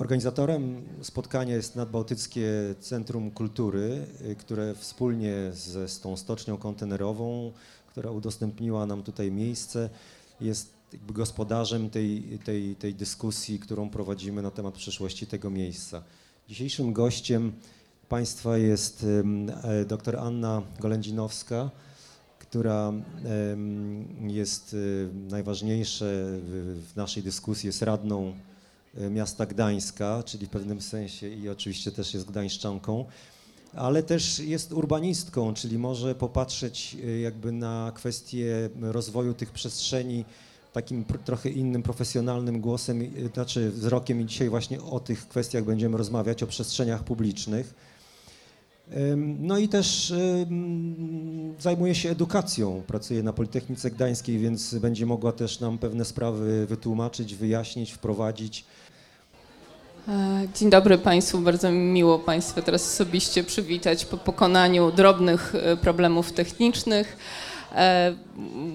Organizatorem spotkania jest Nadbałtyckie Centrum Kultury, y, które wspólnie ze, z tą stocznią kontenerową, która udostępniła nam tutaj miejsce, jest gospodarzem tej, tej, tej dyskusji, którą prowadzimy na temat przyszłości tego miejsca. Dzisiejszym gościem Państwa jest e, dr Anna Golędzinowska, która jest y, najważniejsze w naszej dyskusji, jest radną miasta Gdańska, czyli w pewnym sensie i oczywiście też jest gdańszczanką, ale też jest urbanistką, czyli może popatrzeć e, jakby na kwestie rozwoju tych przestrzeni takim trochę innym, profesjonalnym głosem, znaczy wzrokiem i dzisiaj właśnie o tych kwestiach będziemy rozmawiać, o przestrzeniach publicznych. No i też zajmuje się edukacją, pracuje na Politechnice Gdańskiej, więc będzie mogła też nam pewne sprawy wytłumaczyć, wyjaśnić, wprowadzić. E, dzień dobry Państwu, bardzo mi miło Państwa teraz osobiście przywitać po pokonaniu drobnych e, problemów technicznych. E,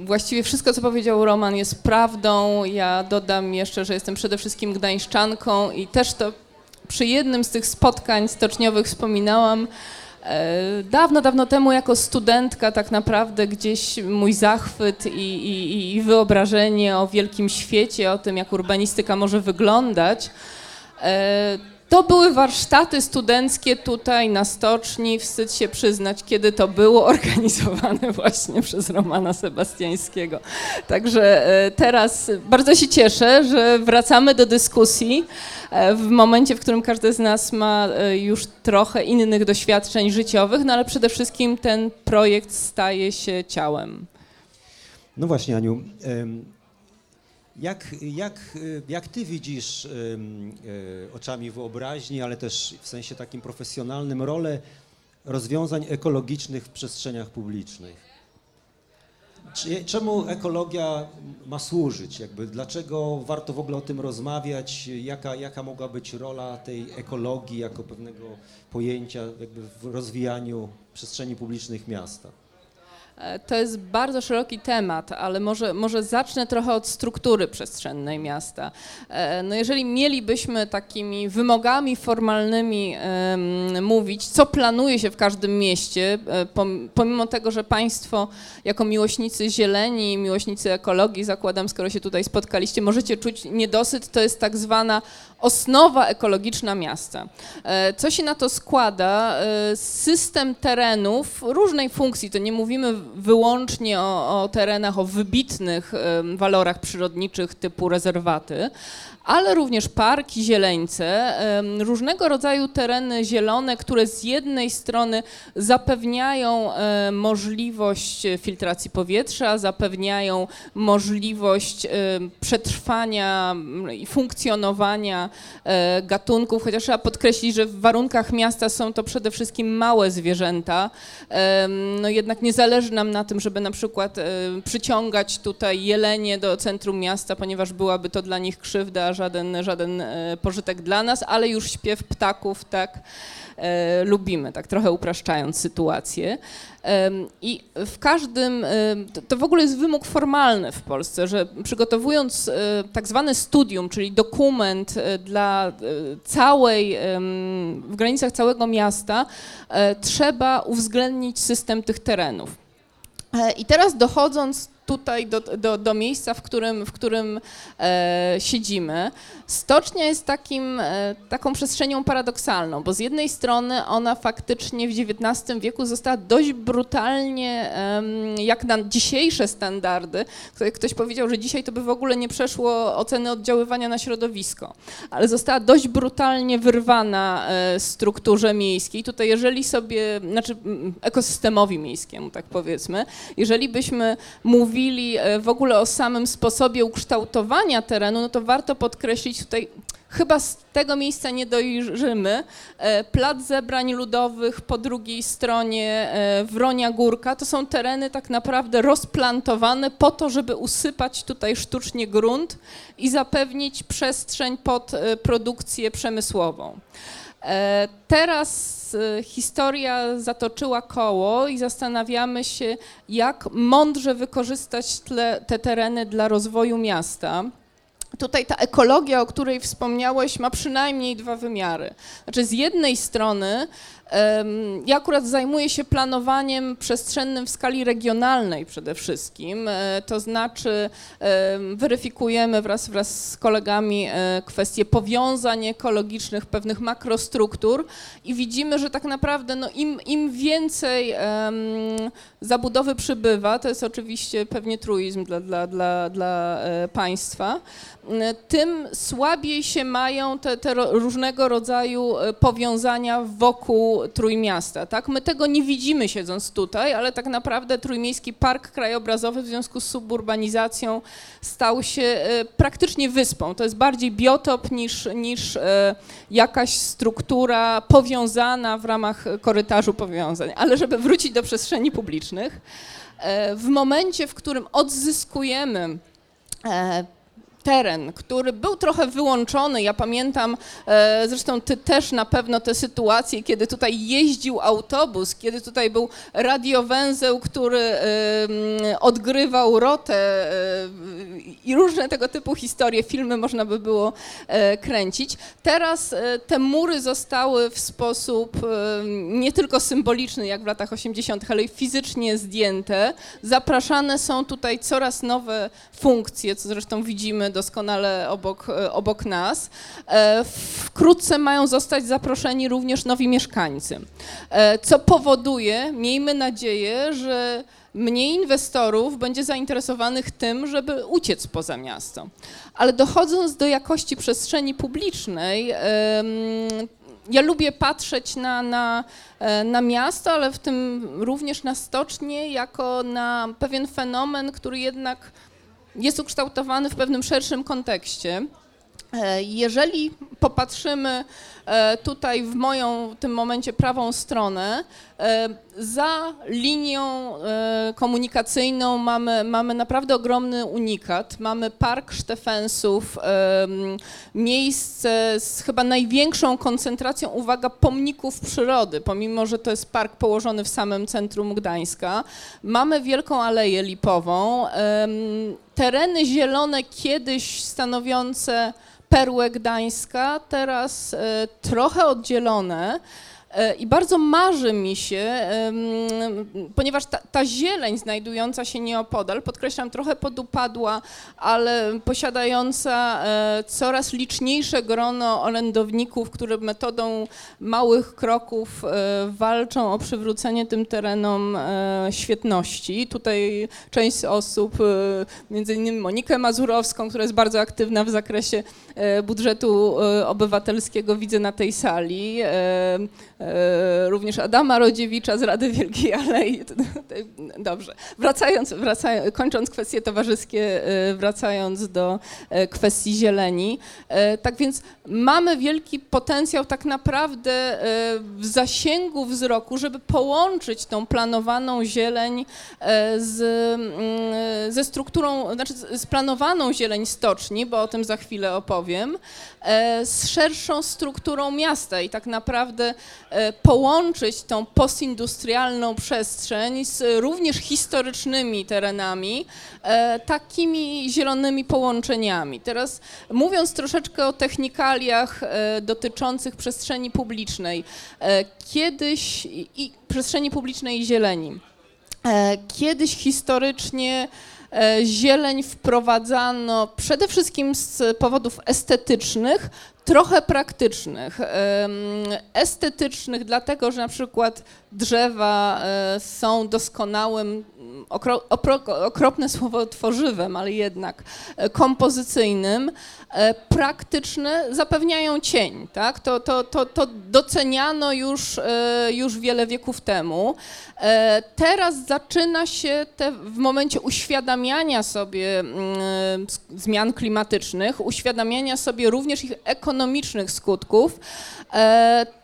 właściwie wszystko, co powiedział Roman, jest prawdą. Ja dodam jeszcze, że jestem przede wszystkim gdańszczanką i też to przy jednym z tych spotkań stoczniowych wspominałam. E, dawno, dawno temu jako studentka tak naprawdę gdzieś mój zachwyt i, i, i wyobrażenie o wielkim świecie, o tym jak urbanistyka może wyglądać, e, to były warsztaty studenckie tutaj na stoczni, wstyd się przyznać, kiedy to było organizowane właśnie przez Romana Sebastiańskiego. Także e, teraz bardzo się cieszę, że wracamy do dyskusji e, w momencie, w którym każdy z nas ma e, już trochę innych doświadczeń życiowych, no ale przede wszystkim ten projekt staje się ciałem. No właśnie, Aniu. Jak, jak, jak ty widzisz y, oczami wyobraźni, ale też w sensie takim profesjonalnym rolę rozwiązań ekologicznych w przestrzeniach publicznych? Czemu ekologia ma służyć? Jakby, dlaczego warto w ogóle o tym rozmawiać? Jaka, jaka mogła być rola tej ekologii jako pewnego pojęcia w rozwijaniu przestrzeni publicznych miasta? E, to jest bardzo szeroki temat, ale może, może zacznę trochę od struktury przestrzennej miasta. E, no jeżeli mielibyśmy takimi wymogami formalnymi mówić, co planuje się w każdym mieście, e, pomimo tego, że Państwo jako miłośnicy zieleni, miłośnicy ekologii, zakładam, skoro się tutaj spotkaliście, możecie czuć niedosyt, to jest tak zwana osnowa ekologiczna miasta. Co się na to składa? System terenów różnej funkcji, to nie mówimy wyłącznie o, o terenach o wybitnych walorach przyrodniczych typu rezerwaty, ale również parki, zieleńce, różnego rodzaju tereny zielone, które z jednej strony zapewniają możliwość filtracji powietrza, zapewniają możliwość przetrwania i funkcjonowania e, gatunków, chociaż trzeba podkreślić, że w warunkach miasta są to przede wszystkim małe zwierzęta. No jednak nie zależy nam na tym, żeby na przykład przyciągać tutaj jelenie do centrum miasta, ponieważ byłaby to dla nich krzywda, żaden, żaden e, pożytek dla nas, ale już śpiew ptaków tak e, lubimy, tak trochę upraszczając sytuację. I w każdym, to w ogóle jest wymóg formalny w Polsce, że przygotowując e, tak zwane studium, czyli dokument dla całej, w granicach całego miasta, trzeba uwzględnić system tych terenów. I teraz dochodząc tutaj do, do, do miejsca, w którym, w którym e, siedzimy. Stocznia jest takim, e, taką przestrzenią paradoksalną, bo z jednej strony ona faktycznie w XIX wieku została dość brutalnie, e, jak na dzisiejsze standardy, ktoś powiedział, że dzisiaj to by w ogóle nie przeszło oceny oddziaływania na środowisko, ale została dość brutalnie wyrwana e, strukturze miejskiej. Tutaj jeżeli sobie, znaczy ekosystemowi miejskiemu, tak powiedzmy, jeżeli byśmy mówili mówili e, w ogóle o samym sposobie ukształtowania terenu, no to warto podkreślić tutaj, chyba z tego miejsca nie dojrzymy, e, plac zebrań ludowych po drugiej stronie e, Wronia Górka, to są tereny tak naprawdę rozplantowane po to, żeby usypać tutaj sztucznie grunt i zapewnić przestrzeń pod produkcję przemysłową. Teraz historia zatoczyła koło i zastanawiamy się, jak mądrze wykorzystać te, te tereny dla rozwoju miasta. tutaj ta ekologia, o której wspomniałeś, ma przynajmniej dwa wymiary. Znaczy, z jednej strony ja akurat zajmuję się planowaniem przestrzennym w skali regionalnej przede wszystkim, e, to znaczy weryfikujemy wraz, wraz z kolegami e, kwestie powiązań ekologicznych, pewnych makrostruktur i widzimy, że tak naprawdę no, im, im więcej zabudowy przybywa, to jest oczywiście pewnie truizm dla, dla, dla, dla e, państwa, tym słabiej się mają te, te różnego rodzaju powiązania wokół Trójmiasta. Tak? My tego nie widzimy siedząc tutaj, ale tak naprawdę Trójmiejski Park Krajobrazowy w związku z suburbanizacją stał się e, praktycznie wyspą. To jest bardziej biotop niż, niż e, jakaś struktura powiązana w ramach korytarzu powiązań. Ale żeby wrócić do przestrzeni publicznych, e, w momencie, w którym odzyskujemy teren, który był trochę wyłączony. Ja pamiętam, e, zresztą ty też na pewno te sytuacje, kiedy tutaj jeździł autobus, kiedy tutaj był radiowęzeł, który odgrywał rotę e, i różne tego typu historie, filmy można by było e, kręcić. Teraz te mury zostały w sposób nie tylko symboliczny, jak w latach 80., ale i fizycznie zdjęte. Zapraszane są tutaj coraz nowe funkcje, co zresztą widzimy doskonale obok, e, obok nas. E, wkrótce mają zostać zaproszeni również nowi mieszkańcy, e, co powoduje, miejmy nadzieję, że mniej inwestorów będzie zainteresowanych tym, żeby uciec poza miasto. Ale dochodząc do jakości przestrzeni publicznej, ja lubię patrzeć na, na, na miasto, ale w tym również na stocznie, jako na pewien fenomen, który jednak jest ukształtowany w pewnym szerszym kontekście. E, jeżeli popatrzymy tutaj w moją w tym momencie prawą stronę, e, za linią komunikacyjną mamy, mamy naprawdę ogromny unikat. Mamy Park Sztefensów, miejsce z chyba największą koncentracją, uwaga, pomników przyrody, pomimo, że to jest park położony w samym centrum Gdańska. Mamy Wielką Aleję Lipową, tereny zielone kiedyś stanowiące perłę Gdańska, teraz e, trochę oddzielone. E, I bardzo marzy mi się, ponieważ ta, ta, zieleń znajdująca się nieopodal, podkreślam, trochę podupadła, ale posiadająca e, coraz liczniejsze grono orędowników, które metodą małych kroków e, walczą o przywrócenie tym terenom świetności. Tutaj część osób, między innymi Monikę Mazurowską, która jest bardzo aktywna w zakresie budżetu obywatelskiego, widzę na tej sali. E, również Adama Rodziewicza z Rady Wielkiej Alei. Dobrze. Wracając, wracając, kończąc kwestie towarzyskie, e, wracając do e, kwestii zieleni. Tak więc mamy wielki potencjał tak naprawdę w zasięgu wzroku, żeby połączyć tą planowaną zieleń z, mm, ze strukturą, znaczy z planowaną zieleń stoczni, bo o tym za chwilę opowiem, z szerszą strukturą miasta i tak naprawdę połączyć tą postindustrialną przestrzeń z również historycznymi terenami, e, takimi zielonymi połączeniami. Teraz mówiąc troszeczkę o technikaliach e, dotyczących przestrzeni publicznej, kiedyś i przestrzeni publicznej i zieleni. Kiedyś historycznie zieleń wprowadzano przede wszystkim z powodów estetycznych, trochę praktycznych. Estetycznych, dlatego że na przykład drzewa e, są doskonałym, okro, okropne słowo tworzywem, ale jednak e, kompozycyjnym, praktyczne, zapewniają cień. Tak? To, to, to, to doceniano już, już wiele wieków temu. Teraz zaczyna się te, w momencie uświadamiania sobie mm, zmian klimatycznych, uświadamiania sobie również ich ekonomicznych skutków,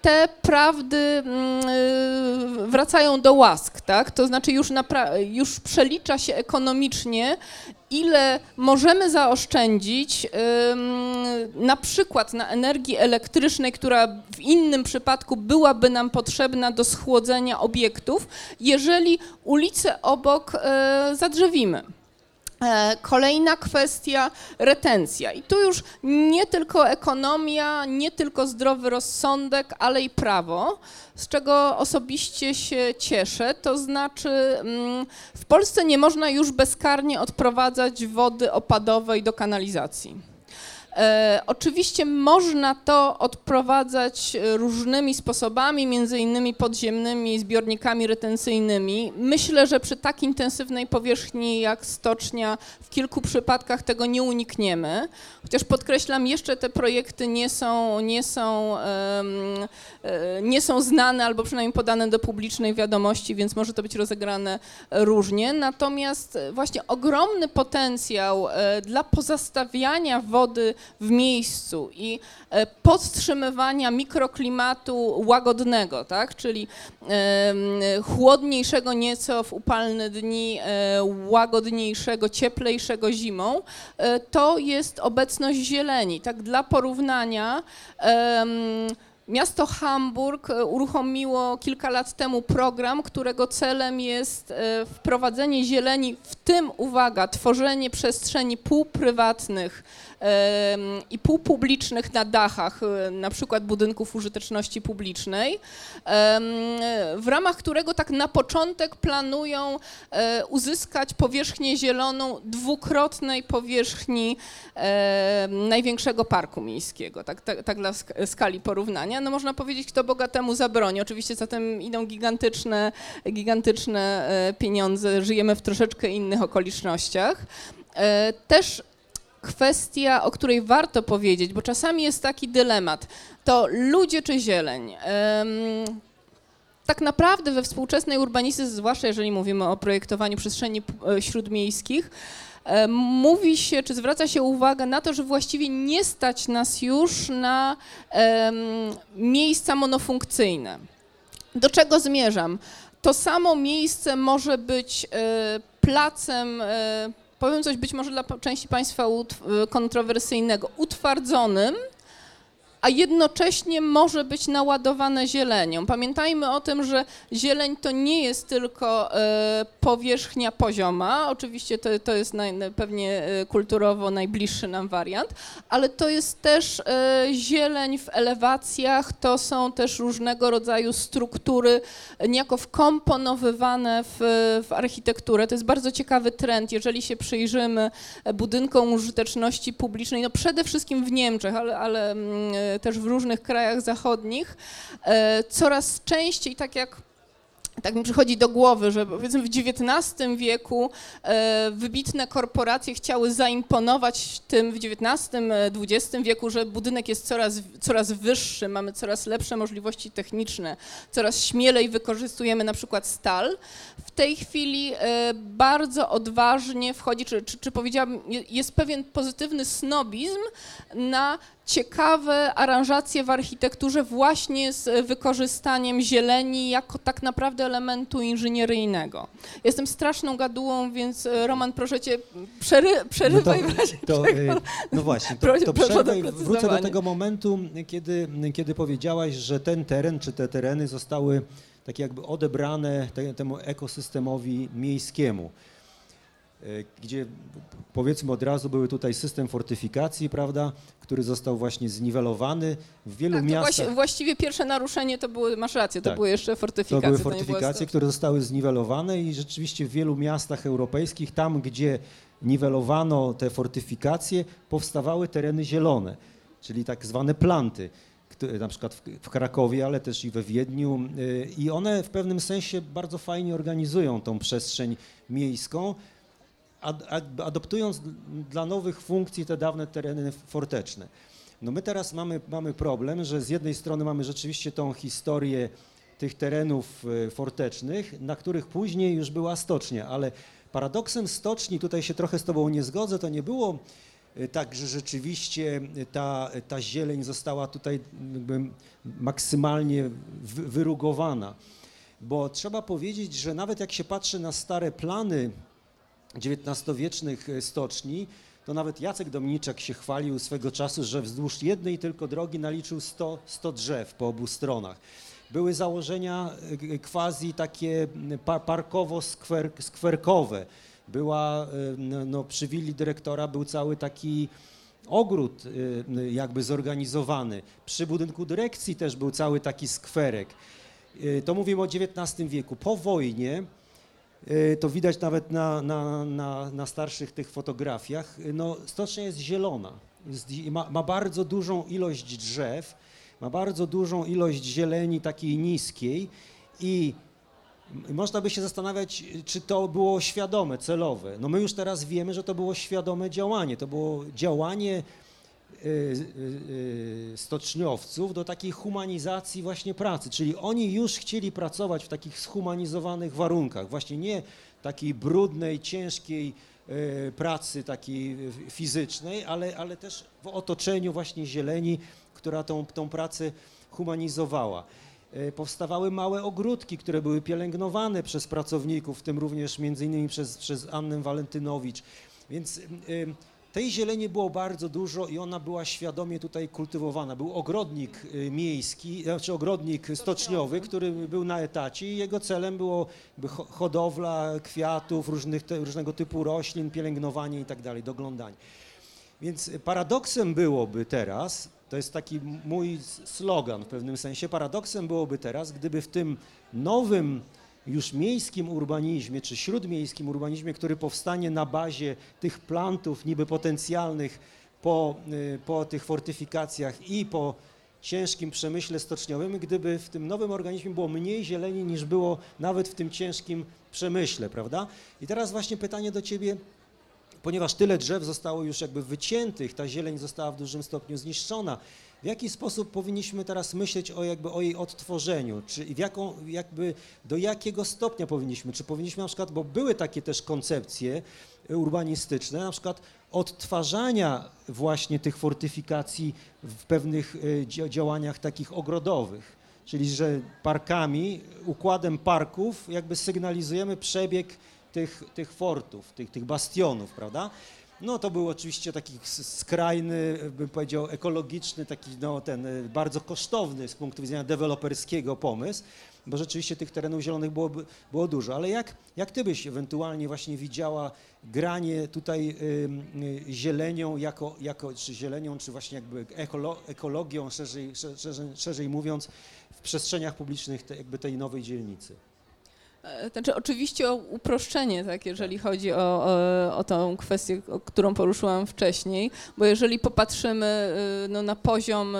te prawdy mm, wracają do łask, tak? To znaczy już, już przelicza się ekonomicznie, ile możemy zaoszczędzić na przykład na energii elektrycznej, która w innym przypadku byłaby nam potrzebna do schłodzenia obiektów, jeżeli ulicę obok e, zadrzewimy. E, kolejna kwestia retencja. I tu już nie tylko ekonomia, nie tylko zdrowy rozsądek, ale i prawo, z czego osobiście się cieszę. To znaczy, mm, w Polsce nie można już bezkarnie odprowadzać wody opadowej do kanalizacji. E, oczywiście można to odprowadzać różnymi sposobami, między innymi podziemnymi zbiornikami retencyjnymi. Myślę, że przy tak intensywnej powierzchni jak stocznia w kilku przypadkach tego nie unikniemy. Chociaż podkreślam, jeszcze te projekty nie są, nie są, e, nie są znane albo przynajmniej podane do publicznej wiadomości, więc może to być rozegrane różnie. Natomiast właśnie ogromny potencjał e, dla pozastawiania wody w miejscu i e, podtrzymywania mikroklimatu łagodnego, tak? czyli chłodniejszego nieco w upalne dni, e, łagodniejszego, cieplejszego zimą, e, to jest obecność zieleni. Tak dla porównania Miasto Hamburg uruchomiło kilka lat temu program, którego celem jest wprowadzenie zieleni, w tym, uwaga, tworzenie przestrzeni półprywatnych i półpublicznych na dachach, e, na przykład budynków użyteczności publicznej, w ramach którego tak na początek planują e, uzyskać powierzchnię zieloną dwukrotnej powierzchni największego parku miejskiego, tak, tak, tak dla skali porównania. No można powiedzieć, kto bogatemu zabroni. Oczywiście za tym idą gigantyczne, gigantyczne e, pieniądze, żyjemy w troszeczkę innych okolicznościach. Też kwestia, o której warto powiedzieć, bo czasami jest taki dylemat, to ludzie czy zieleń. Tak naprawdę we współczesnej urbanistyce, zwłaszcza jeżeli mówimy o projektowaniu przestrzeni e, śródmiejskich, mówi się, czy zwraca się uwagę na to, że właściwie nie stać nas już na miejsca monofunkcyjne. Do czego zmierzam? To samo miejsce może być e, placem e, powiem coś być może dla części Państwa kontrowersyjnego, utwardzonym, a jednocześnie może być naładowane zielenią. Pamiętajmy o tym, że zieleń to nie jest tylko e, powierzchnia pozioma, oczywiście to, to jest naj, pewnie e, kulturowo najbliższy nam wariant, ale to jest też e, zieleń w elewacjach, to są też różnego rodzaju struktury niejako wkomponowywane w, w architekturę. To jest bardzo ciekawy trend, jeżeli się przyjrzymy budynkom użyteczności publicznej, no przede wszystkim w Niemczech, ale, ale mm, też w różnych krajach zachodnich, e, coraz częściej, tak jak tak mi przychodzi do głowy, że powiedzmy w XIX wieku e, wybitne korporacje chciały zaimponować tym w XIX-XX e, wieku, że budynek jest coraz, coraz wyższy, mamy coraz lepsze możliwości techniczne, coraz śmielej wykorzystujemy na przykład stal. W tej chwili bardzo odważnie wchodzi, czy, czy, czy powiedziałabym, jest pewien pozytywny snobizm na ciekawe aranżacje w architekturze właśnie z wykorzystaniem zieleni jako tak naprawdę elementu inżynieryjnego. Jestem straszną gadułą, więc e, Roman, proszę cię, przery, przerywaj no to, to, e, No właśnie, to, to przerwaj, wrócę do tego momentu, kiedy, kiedy powiedziałaś, że ten teren, czy te tereny zostały tak jakby odebrane temu ekosystemowi miejskiemu. E, gdzie powiedzmy od razu były tutaj system fortyfikacji, prawda, który został właśnie zniwelowany w wielu tak, miastach. właściwie pierwsze naruszenie to były, masz rację, to tak, były jeszcze fortyfikacje. To były fortyfikacje, które zostały zniwelowane i rzeczywiście w wielu miastach europejskich, tam gdzie niwelowano te fortyfikacje, powstawały tereny zielone, czyli tak zwane planty na przykład w Krakowie, ale też i we Wiedniu e, i one w pewnym sensie bardzo fajnie organizują tą przestrzeń miejską, adoptując dla nowych funkcji te dawne tereny forteczne. No my teraz mamy, mamy problem, że z jednej strony mamy rzeczywiście tą historię tych terenów e, fortecznych, na których później już była stocznia, ale paradoksem stoczni, tutaj się trochę z Tobą nie zgodzę, to nie było e, tak, że rzeczywiście ta, ta zieleń została tutaj maksymalnie wyrugowana, bo trzeba powiedzieć, że nawet jak się patrzy na stare plany XIX-wiecznych e, stoczni, to nawet Jacek Dominiczak się chwalił swego czasu, że wzdłuż jednej tylko drogi naliczył 100, 100 drzew po obu stronach. Były założenia e, quasi takie parkowo-skwerkowe, była, no, no przy willi dyrektora był cały taki ogród jakby zorganizowany. Przy budynku dyrekcji też był cały taki skwerek. To mówimy o XIX wieku. Po wojnie to widać nawet na, na, na, na starszych tych fotografiach, no stocznia jest zielona, jest, ma, ma bardzo dużą ilość drzew, ma bardzo dużą ilość zieleni takiej niskiej i można by się zastanawiać, czy to było świadome, celowe. No my już teraz wiemy, że to było świadome działanie. To było działanie stoczniowców do takiej humanizacji właśnie pracy, czyli oni już chcieli pracować w takich zhumanizowanych warunkach, właśnie nie takiej brudnej, ciężkiej pracy takiej fizycznej, ale, ale też w otoczeniu właśnie zieleni, która tą, tą pracę humanizowała. Powstawały małe ogródki, które były pielęgnowane przez pracowników, w tym również między innymi przez, przez Annę Walentynowicz. Więc tej zieleni było bardzo dużo i ona była świadomie tutaj kultywowana. Był ogrodnik e, miejski, znaczy ogrodnik stoczniowy, który był na etacie i jego celem było hodowla kwiatów, różnych, różnego typu roślin, pielęgnowanie i tak dalej, doglądanie. Więc paradoksem byłoby teraz, to jest taki mój slogan w pewnym sensie. Paradoksem byłoby teraz, gdyby w tym nowym już miejskim urbanizmie, czy śródmiejskim urbanizmie, który powstanie na bazie tych plantów niby potencjalnych po, y, po tych fortyfikacjach i po ciężkim przemyśle stoczniowym, gdyby w tym nowym organizmie było mniej zieleni niż było nawet w tym ciężkim przemyśle, prawda? I teraz właśnie pytanie do Ciebie, ponieważ tyle drzew zostało już jakby wyciętych, ta zieleń została w dużym stopniu zniszczona. W jaki sposób powinniśmy teraz myśleć o, jakby, o jej odtworzeniu? Czy w jaką, jakby, do jakiego stopnia powinniśmy? Czy powinniśmy na przykład, bo były takie też koncepcje urbanistyczne, na przykład odtwarzania właśnie tych fortyfikacji w pewnych e, działaniach takich ogrodowych. Czyli, że parkami, układem parków jakby sygnalizujemy przebieg tych, tych fortów, tych, tych bastionów, prawda? No to był oczywiście taki skrajny, bym powiedział, ekologiczny, taki no, ten y, bardzo kosztowny z punktu widzenia deweloperskiego pomysł, bo rzeczywiście tych terenów zielonych było, było dużo. Ale jak, jak ty byś ewentualnie właśnie widziała granie tutaj y, y, zielenią, jako, jako, czy zielenią, czy właśnie jakby ekolo, ekologią, szerzej, szerzej, szerzej mówiąc, w przestrzeniach publicznych te, jakby tej nowej dzielnicy? E, znaczy, oczywiście o uproszczenie, tak, jeżeli chodzi o, o, o tą kwestię, którą poruszyłam wcześniej, bo jeżeli popatrzymy y, no, na poziom y,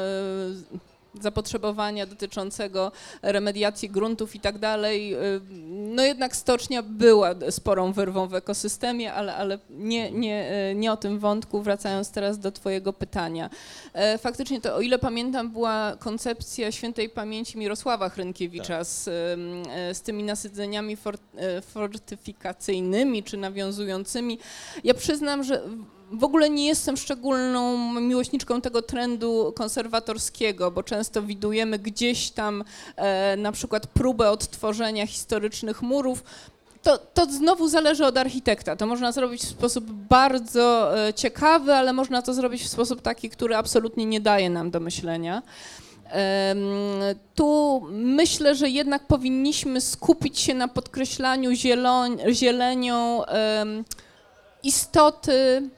zapotrzebowania dotyczącego remediacji gruntów i tak dalej. Y, no jednak stocznia była sporą wyrwą w ekosystemie, ale, ale nie, nie, y, nie o tym wątku, wracając teraz do Twojego pytania. E, faktycznie to, o ile pamiętam, była koncepcja świętej pamięci Mirosława Hrynkiewicza tak. z, y, z tymi nasydzeniami fortyfikacyjnymi czy nawiązującymi. Ja przyznam, że w ogóle nie jestem szczególną miłośniczką tego trendu konserwatorskiego, bo często widujemy gdzieś tam e, na przykład próbę odtworzenia historycznych murów. To, to znowu zależy od architekta. To można zrobić w sposób bardzo e, ciekawy, ale można to zrobić w sposób taki, który absolutnie nie daje nam do myślenia. Tu myślę, że jednak powinniśmy skupić się na podkreślaniu zielenią istoty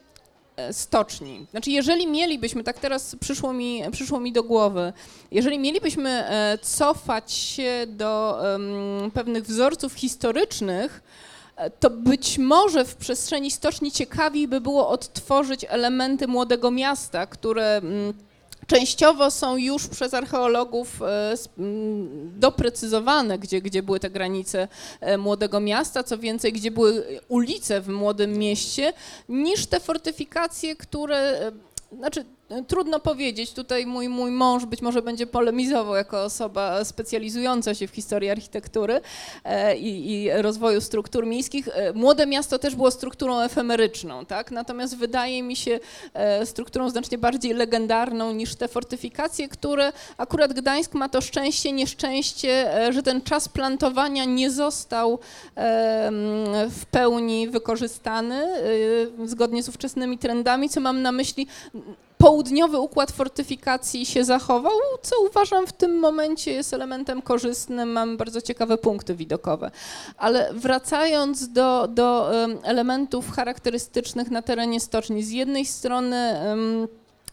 stoczni. Znaczy, jeżeli mielibyśmy, tak teraz przyszło mi, przyszło mi do głowy, jeżeli mielibyśmy e, cofać się do pewnych wzorców historycznych, e, to być może w przestrzeni stoczni ciekawiej by było odtworzyć elementy młodego miasta, które. Częściowo są już przez archeologów e, doprecyzowane, gdzie, gdzie były te granice e, Młodego Miasta, co więcej, gdzie były ulice w Młodym Mieście, niż te fortyfikacje, które e, znaczy trudno powiedzieć. Tutaj mój, mój mąż być może będzie polemizował jako osoba specjalizująca się w historii architektury e, i, i, rozwoju struktur miejskich. E, młode miasto też było strukturą efemeryczną, tak? natomiast wydaje mi się e, strukturą znacznie bardziej legendarną niż te fortyfikacje, które akurat Gdańsk ma to szczęście, nieszczęście, że ten czas plantowania nie został w pełni wykorzystany zgodnie z ówczesnymi trendami, co mam na myśli południowy układ fortyfikacji się zachował, co uważam w tym momencie jest elementem korzystnym, mamy bardzo ciekawe punkty widokowe. Ale wracając do, do elementów charakterystycznych na terenie stoczni, z jednej strony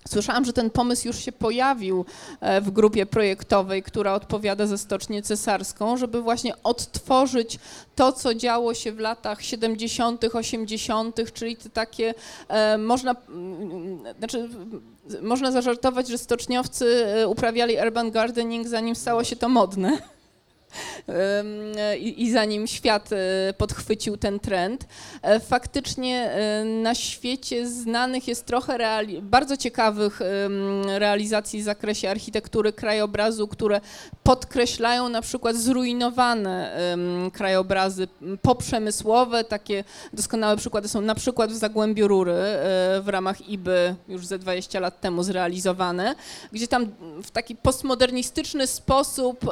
Słyszałam, że ten pomysł już się pojawił e, w grupie projektowej, która odpowiada za Stocznię Cesarską, żeby właśnie odtworzyć to, co działo się w latach 70., 80., czyli te takie, e, można, znaczy, można zażartować, że stoczniowcy e, uprawiali urban gardening, zanim stało się to modne i, i zanim świat e, podchwycił ten trend. E, faktycznie e, na świecie znanych jest trochę bardzo ciekawych realizacji w zakresie architektury krajobrazu, które podkreślają na przykład zrujnowane krajobrazy poprzemysłowe. Takie doskonałe przykłady są na przykład w Zagłębiu Rury w ramach IBY już ze 20 lat temu zrealizowane, gdzie tam w taki postmodernistyczny sposób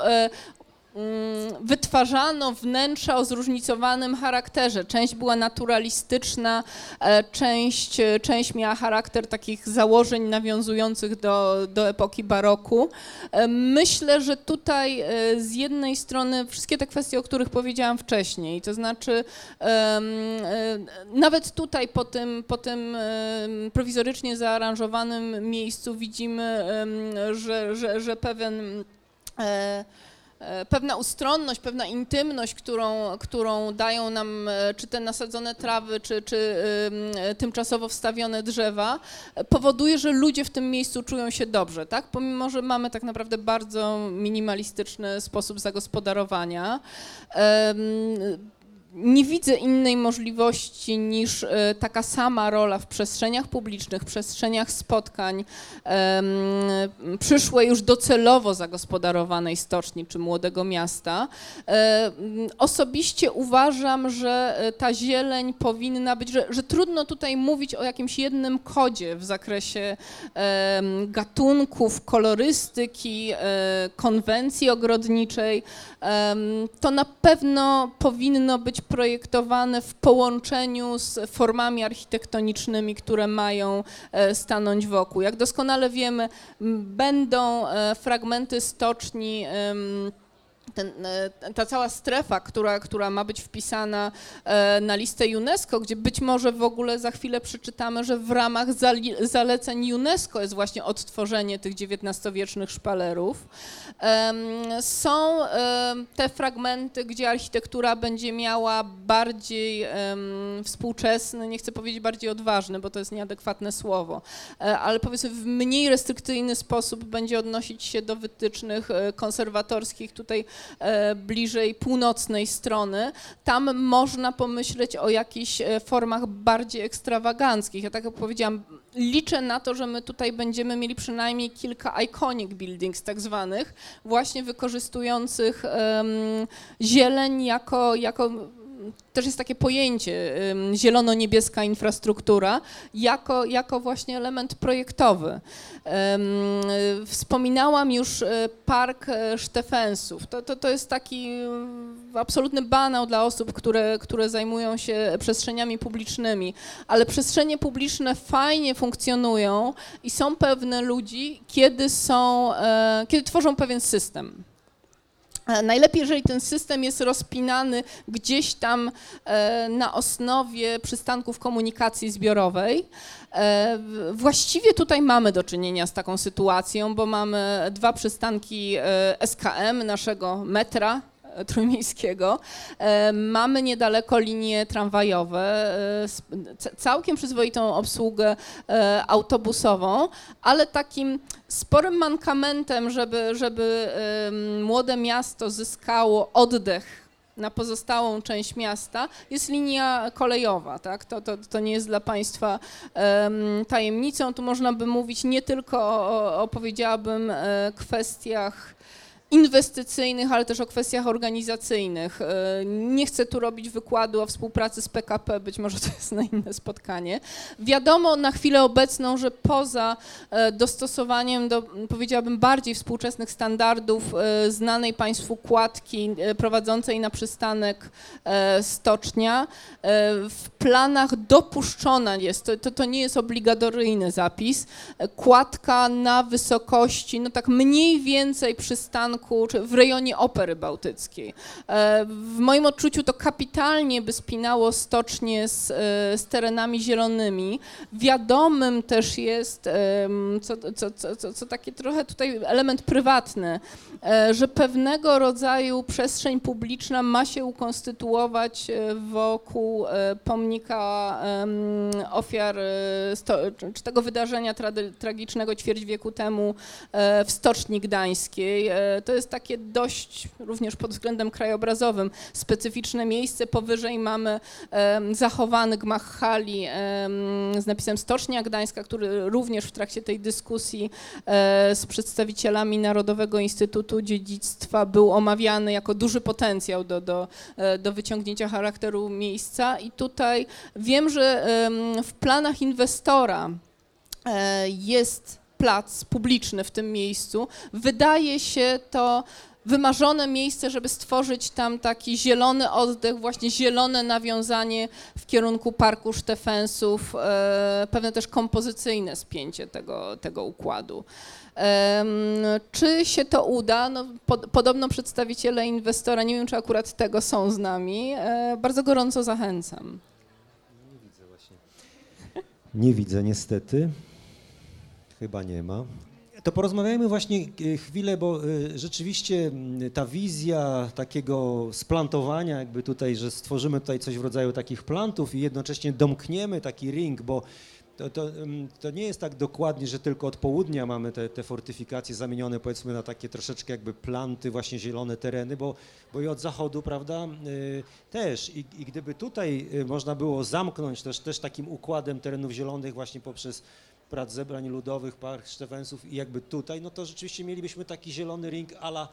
wytwarzano wnętrza o zróżnicowanym charakterze. Część była naturalistyczna, e, część, e, część miała charakter takich założeń nawiązujących do, do epoki baroku. E, myślę, że tutaj z jednej strony wszystkie te kwestie, o których powiedziałam wcześniej, to znaczy nawet tutaj po tym, po tym prowizorycznie zaaranżowanym miejscu widzimy, że, że, że pewien pewna ustronność, pewna intymność, którą, którą dają nam e, czy te nasadzone trawy, czy, czy tymczasowo wstawione drzewa, powoduje, że ludzie w tym miejscu czują się dobrze, tak? Pomimo, że mamy tak naprawdę bardzo minimalistyczny sposób zagospodarowania nie widzę innej możliwości niż e, taka sama rola w przestrzeniach publicznych, przestrzeniach spotkań przyszłej już docelowo zagospodarowanej stoczni czy młodego miasta. E, osobiście uważam, że e, ta zieleń powinna być, że, że trudno tutaj mówić o jakimś jednym kodzie w zakresie gatunków, kolorystyki, konwencji ogrodniczej. To na pewno powinno być projektowane w połączeniu z formami architektonicznymi, które mają e, stanąć wokół. Jak doskonale wiemy, będą e, fragmenty stoczni ten, e, ta cała strefa, która, która ma być wpisana e, na listę UNESCO, gdzie być może w ogóle za chwilę przeczytamy, że w ramach zaleceń UNESCO jest właśnie odtworzenie tych XIX-wiecznych szpalerów. Są te fragmenty, gdzie architektura będzie miała bardziej współczesny, nie chcę powiedzieć bardziej odważny, bo to jest nieadekwatne słowo, e, ale powiedzmy w mniej restrykcyjny sposób będzie odnosić się do wytycznych konserwatorskich. Tutaj bliżej północnej strony, tam można pomyśleć o jakichś e, formach bardziej ekstrawaganckich. Ja tak jak powiedziałam, liczę na to, że my tutaj będziemy mieli przynajmniej kilka iconic buildings tak zwanych, właśnie wykorzystujących um, zieleń jako, jako też jest takie pojęcie zielono-niebieska infrastruktura jako, jako właśnie element projektowy. Wspominałam już e, Park e, Sztefensów. To, to, to jest taki absolutny banał dla osób, które, które zajmują się przestrzeniami publicznymi, ale przestrzenie publiczne fajnie funkcjonują i są pewne ludzi, kiedy są, e, kiedy tworzą pewien system. E, najlepiej, jeżeli ten system jest rozpinany gdzieś tam e, na osnowie przystanków komunikacji zbiorowej. E, właściwie tutaj mamy do czynienia z taką sytuacją, bo mamy dwa przystanki SKM, naszego metra, trójmiejskiego. Mamy niedaleko linie tramwajowe, całkiem przyzwoitą obsługę autobusową, ale takim sporym mankamentem, żeby, żeby młode miasto zyskało oddech na pozostałą część miasta jest linia kolejowa. Tak? To, to, to nie jest dla Państwa um, tajemnicą. Tu można by mówić nie tylko o, o powiedziałabym, e, kwestiach inwestycyjnych, ale też o kwestiach organizacyjnych. E, nie chcę tu robić wykładu o współpracy z PKP, być może to jest na inne spotkanie. Wiadomo na chwilę obecną, że poza e, dostosowaniem do, powiedziałabym, bardziej współczesnych standardów e, znanej Państwu kładki prowadzącej na przystanek stocznia, w planach dopuszczona jest, to, to, to nie jest obligatoryjny zapis, kładka na wysokości, no tak mniej więcej przystanku czy w rejonie Opery Bałtyckiej. E, w moim odczuciu to kapitalnie by spinało stocznie z, e, z terenami zielonymi. Wiadomym też jest, co, co, co, co, co takie trochę tutaj element prywatny, e, że pewnego rodzaju przestrzeń publiczna ma się ukonstytuować wokół pomnika ofiar czy tego wydarzenia tragicznego ćwierć wieku temu w Stoczni Gdańskiej to jest takie dość, również pod względem krajobrazowym, specyficzne miejsce. Powyżej mamy zachowany gmach hali z napisem Stocznia Gdańska, który również w trakcie tej dyskusji um, z przedstawicielami Narodowego Instytutu Dziedzictwa był omawiany jako duży potencjał do, do, e, do wyciągnięcia charakteru miejsca. I tutaj wiem, że w planach inwestora e, jest plac publiczny w tym miejscu. Wydaje się to wymarzone miejsce, żeby stworzyć tam taki zielony oddech, właśnie zielone nawiązanie w kierunku Parku Sztefensów, e, pewne też kompozycyjne spięcie tego, tego układu. Czy się to uda? No, pod, podobno przedstawiciele inwestora, nie wiem czy akurat tego są z nami, e, bardzo gorąco zachęcam. Nie widzę właśnie. Nie widzę niestety. Chyba nie ma. To porozmawiajmy właśnie e, chwilę, bo e, rzeczywiście ta wizja takiego splantowania, jakby tutaj, że stworzymy tutaj coś w rodzaju takich plantów i jednocześnie domkniemy taki ring, bo to, to, to, nie jest tak dokładnie, że tylko od południa mamy te, te, fortyfikacje zamienione powiedzmy na takie troszeczkę jakby planty, właśnie zielone tereny, bo, bo i od zachodu, prawda, y, też. I, I, gdyby tutaj można było zamknąć też, też takim układem terenów zielonych właśnie poprzez prac zebrań ludowych, park Sztefensów i jakby tutaj, no to rzeczywiście mielibyśmy taki zielony ring ala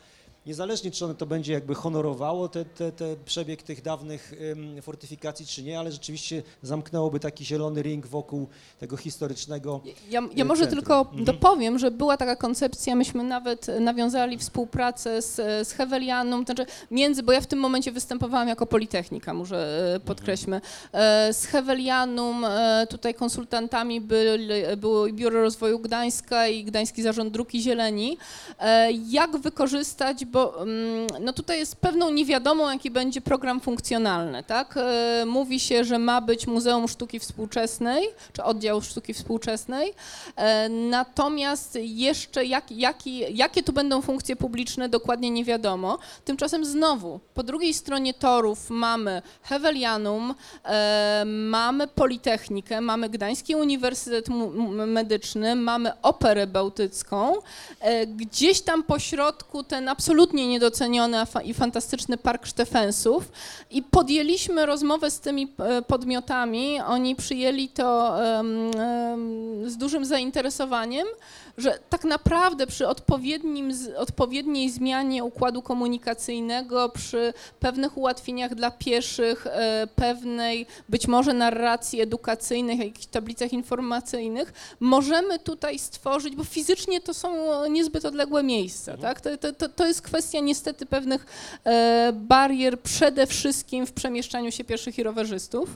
niezależnie czy ono to będzie jakby honorowało te, te, te przebieg tych dawnych fortyfikacji, czy nie, ale rzeczywiście zamknęłoby taki zielony ring wokół tego historycznego Ja, ja może centrum. tylko mhm. dopowiem, że była taka koncepcja, myśmy nawet nawiązali współpracę z, z Hewelianum, znaczy między, bo ja w tym momencie występowałam jako Politechnika, może e, mhm. podkreślmy, mhm. z Hewelianum e, tutaj konsultantami byli, było Biuro Rozwoju Gdańska i Gdański Zarząd Dróg i Zieleni. Jak wykorzystać bo mm, no tutaj jest pewną niewiadomą, jaki będzie program funkcjonalny, tak? E, mówi się, że ma być Muzeum Sztuki Współczesnej, czy oddział Sztuki Współczesnej, e, natomiast jeszcze jak, jaki, jakie tu będą funkcje publiczne, dokładnie nie wiadomo. Tymczasem znowu, po drugiej stronie torów mamy Hewelianum, e, mamy Politechnikę, mamy Gdański Uniwersytet Medyczny, mamy Operę Bałtycką, gdzieś tam po środku ten absolutnie absolutnie niedoceniony i fantastyczny Park Sztefensów i podjęliśmy rozmowę z tymi e, podmiotami. Oni przyjęli to z dużym zainteresowaniem że tak naprawdę przy odpowiednim, odpowiedniej zmianie układu komunikacyjnego, przy pewnych ułatwieniach dla pieszych, e, pewnej być może narracji edukacyjnej, jakichś tablicach informacyjnych, możemy tutaj stworzyć, bo fizycznie to są niezbyt odległe miejsca, mhm. tak? To, to, to jest kwestia niestety pewnych e, barier przede wszystkim w przemieszczaniu się pieszych i rowerzystów.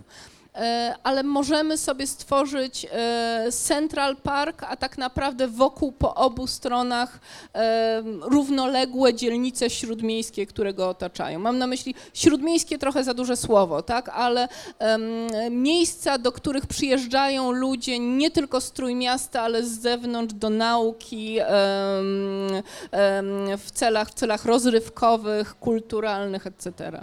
E, ale możemy sobie stworzyć e, Central Park, a tak naprawdę wokół po obu stronach e, równoległe dzielnice śródmiejskie, które go otaczają. Mam na myśli śródmiejskie trochę za duże słowo, tak, ale miejsca, do których przyjeżdżają ludzie nie tylko z Trójmiasta, ale z zewnątrz do nauki w celach, w celach rozrywkowych, kulturalnych, etc.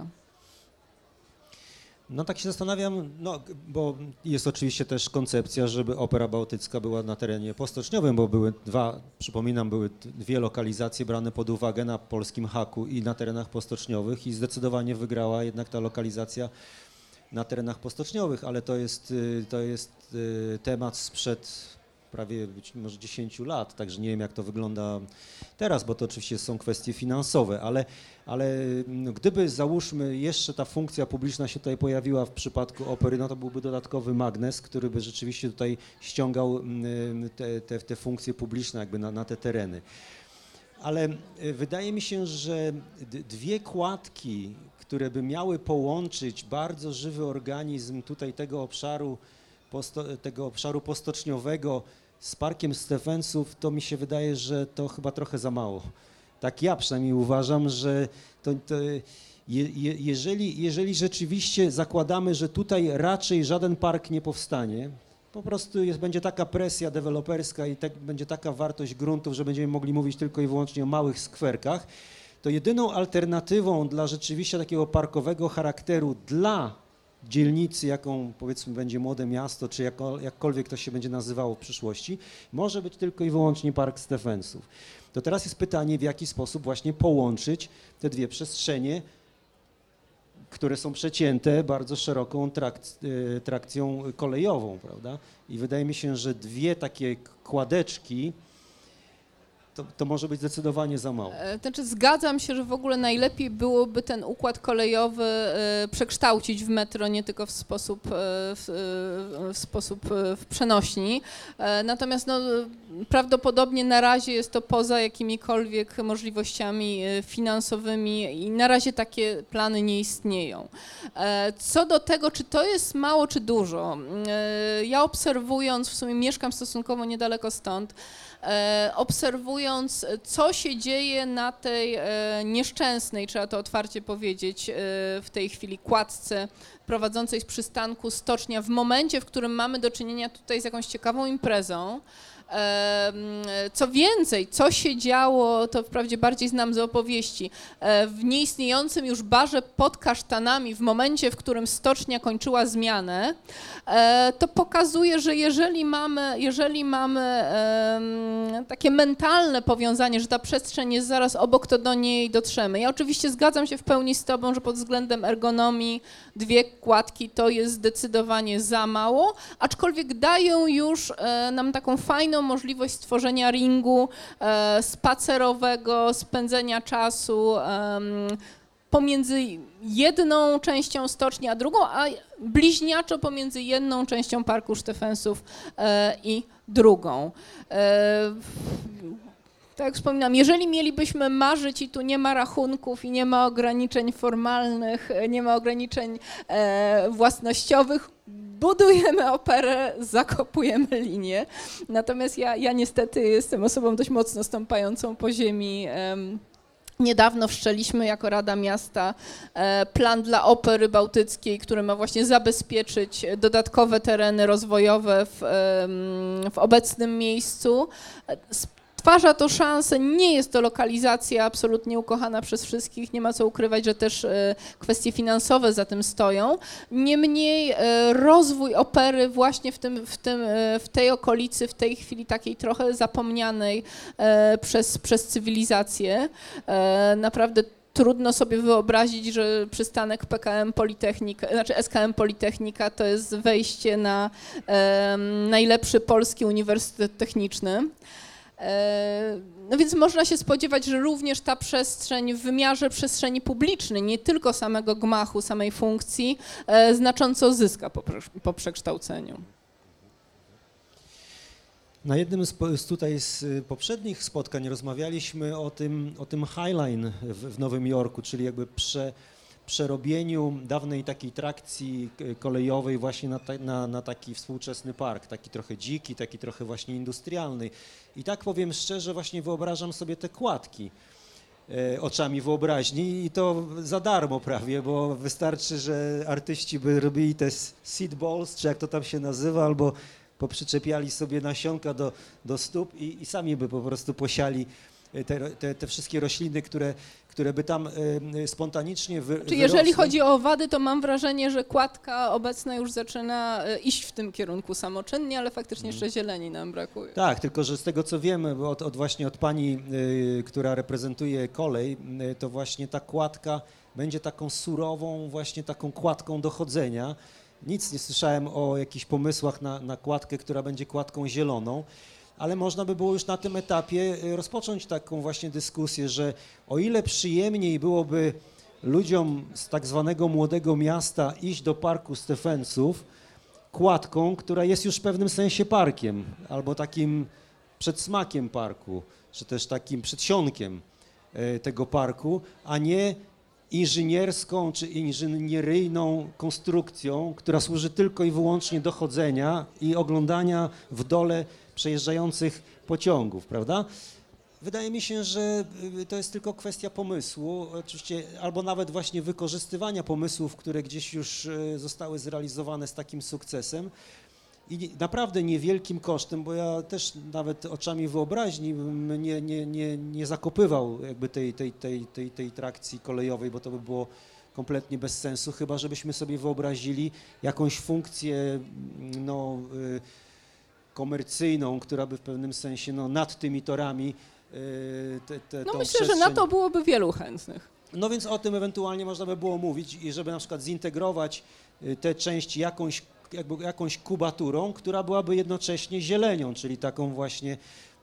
No tak się zastanawiam, no, bo jest oczywiście też koncepcja, żeby Opera Bałtycka była na terenie postoczniowym, bo były dwa, przypominam, były dwie lokalizacje brane pod uwagę na polskim haku i na terenach postoczniowych i zdecydowanie wygrała jednak ta lokalizacja na terenach postoczniowych, ale to jest, y, to jest y, temat sprzed prawie być może 10 lat, także nie wiem jak to wygląda teraz, bo to oczywiście są kwestie finansowe, ale, ale no, gdyby załóżmy jeszcze ta funkcja publiczna się tutaj pojawiła w przypadku opery, no to byłby dodatkowy magnes, który by rzeczywiście tutaj ściągał te, te, te funkcje publiczne jakby na, na te tereny. Ale wydaje mi się, że dwie kładki, które by miały połączyć bardzo żywy organizm tutaj tego obszaru, tego obszaru postoczniowego z Parkiem Stefensów, to mi się wydaje, że to chyba trochę za mało. Tak ja przynajmniej uważam, że to, to je, je, jeżeli, jeżeli rzeczywiście zakładamy, że tutaj raczej żaden park nie powstanie, po prostu jest, będzie taka presja deweloperska i tak, będzie taka wartość gruntów, że będziemy mogli mówić tylko i wyłącznie o małych skwerkach, to jedyną alternatywą dla rzeczywiście takiego parkowego charakteru dla dzielnicy, jaką powiedzmy będzie młode miasto, czy jako, jakkolwiek to się będzie nazywało w przyszłości, może być tylko i wyłącznie Park Stefensów. To teraz jest pytanie, w jaki sposób właśnie połączyć te dwie przestrzenie, które są przecięte bardzo szeroką e, trakcją kolejową, prawda? I wydaje mi się, że dwie takie kładeczki, to, to, może być zdecydowanie za mało. E, znaczy zgadzam się, że w ogóle najlepiej byłoby ten układ kolejowy e, przekształcić w metro nie tylko w sposób, e, w, w sposób w przenośni. Natomiast no, prawdopodobnie na razie jest to poza jakimikolwiek możliwościami finansowymi i na razie takie plany nie istnieją. Co do tego, czy to jest mało, czy dużo, ja obserwując, w sumie mieszkam stosunkowo niedaleko stąd, obserwując, co się dzieje na tej e, nieszczęsnej, trzeba to otwarcie powiedzieć, e, w tej chwili kładce prowadzącej z przystanku stocznia, w momencie, w którym mamy do czynienia tutaj z jakąś ciekawą imprezą, co więcej, co się działo, to wprawdzie bardziej znam z opowieści, e, w nieistniejącym już barze pod kasztanami w momencie, w którym stocznia kończyła zmianę, e, to pokazuje, że jeżeli mamy, jeżeli mamy takie mentalne powiązanie, że ta przestrzeń jest zaraz obok, to do niej dotrzemy. Ja oczywiście zgadzam się w pełni z Tobą, że pod względem ergonomii dwie kładki to jest zdecydowanie za mało, aczkolwiek dają już e, nam taką fajną możliwość stworzenia ringu e, spacerowego, spędzenia czasu pomiędzy jedną częścią stoczni a drugą, a bliźniaczo pomiędzy jedną częścią Parku Sztefensów e, i drugą. E, tak jak wspominam, jeżeli mielibyśmy marzyć i tu nie ma rachunków i nie ma ograniczeń formalnych, nie ma ograniczeń własnościowych, budujemy operę, zakopujemy linię. Natomiast ja, ja niestety jestem osobą dość mocno stąpającą po ziemi. Niedawno wszczeliśmy jako Rada Miasta e, plan dla Opery Bałtyckiej, który ma właśnie zabezpieczyć dodatkowe tereny rozwojowe w, w obecnym miejscu stwarza to szansę. Nie jest to lokalizacja absolutnie ukochana przez wszystkich, nie ma co ukrywać, że też e, kwestie finansowe za tym stoją. Niemniej e, rozwój opery właśnie w, tym, w, tym, e, w tej okolicy, w tej chwili takiej trochę zapomnianej przez, przez cywilizację, naprawdę trudno sobie wyobrazić, że przystanek PKM Politechnika, znaczy SKM Politechnika to jest wejście na najlepszy polski uniwersytet techniczny. E, no więc można się spodziewać, że również ta przestrzeń w wymiarze przestrzeni publicznej, nie tylko samego gmachu, samej funkcji, e, znacząco zyska po, przekształceniu. Na jednym z, tutaj z poprzednich spotkań rozmawialiśmy o tym, o tym Highline w, w Nowym Jorku, czyli jakby prze, przerobieniu dawnej takiej trakcji kolejowej właśnie na, na, na, taki współczesny park, taki trochę dziki, taki trochę właśnie industrialny. I tak powiem szczerze, właśnie wyobrażam sobie te kładki e, oczami wyobraźni i to za darmo prawie, bo wystarczy, że artyści by robili te seed balls, czy jak to tam się nazywa, albo poprzyczepiali sobie nasionka do, do stóp i, i sami by po prostu posiali te, te, te wszystkie rośliny, które które by tam spontanicznie wy, Czy jeżeli chodzi o owady, to mam wrażenie, że kładka obecna już zaczyna y, iść w tym kierunku samoczynnie, ale faktycznie jeszcze zieleni nam brakuje. Tak, tylko że z tego co wiemy od, od właśnie od pani, y, która reprezentuje kolej, to właśnie ta kładka będzie taką surową właśnie taką kładką dochodzenia, nic nie słyszałem o jakichś pomysłach na, na kładkę, która będzie kładką zieloną, ale można by było już na tym etapie y, rozpocząć taką właśnie dyskusję, że o ile przyjemniej byłoby ludziom z tak zwanego młodego miasta iść do parku Stefensów kładką, która jest już w pewnym sensie parkiem, albo takim przedsmakiem parku, czy też takim przedsionkiem y, tego parku, a nie inżynierską czy inżynieryjną konstrukcją, która służy tylko i wyłącznie do chodzenia i oglądania w dole przejeżdżających pociągów, prawda? Wydaje mi się, że y, to jest tylko kwestia pomysłu, oczywiście, albo nawet właśnie wykorzystywania pomysłów, które gdzieś już y, zostały zrealizowane z takim sukcesem. I naprawdę niewielkim kosztem, bo ja też nawet oczami wyobraźni bym nie, nie, nie, nie zakopywał jakby tej, tej, tej, tej, tej trakcji kolejowej, bo to by było kompletnie bez sensu, chyba żebyśmy sobie wyobrazili jakąś funkcję no, y, komercyjną, która by w pewnym sensie no, nad tymi torami y, te, te, No myślę, przestrzeń... że na to byłoby wielu chętnych. No więc o tym ewentualnie można by było mówić i żeby na przykład zintegrować y, te części jakąś jakby jakąś kubaturą, która byłaby jednocześnie zielenią, czyli taką właśnie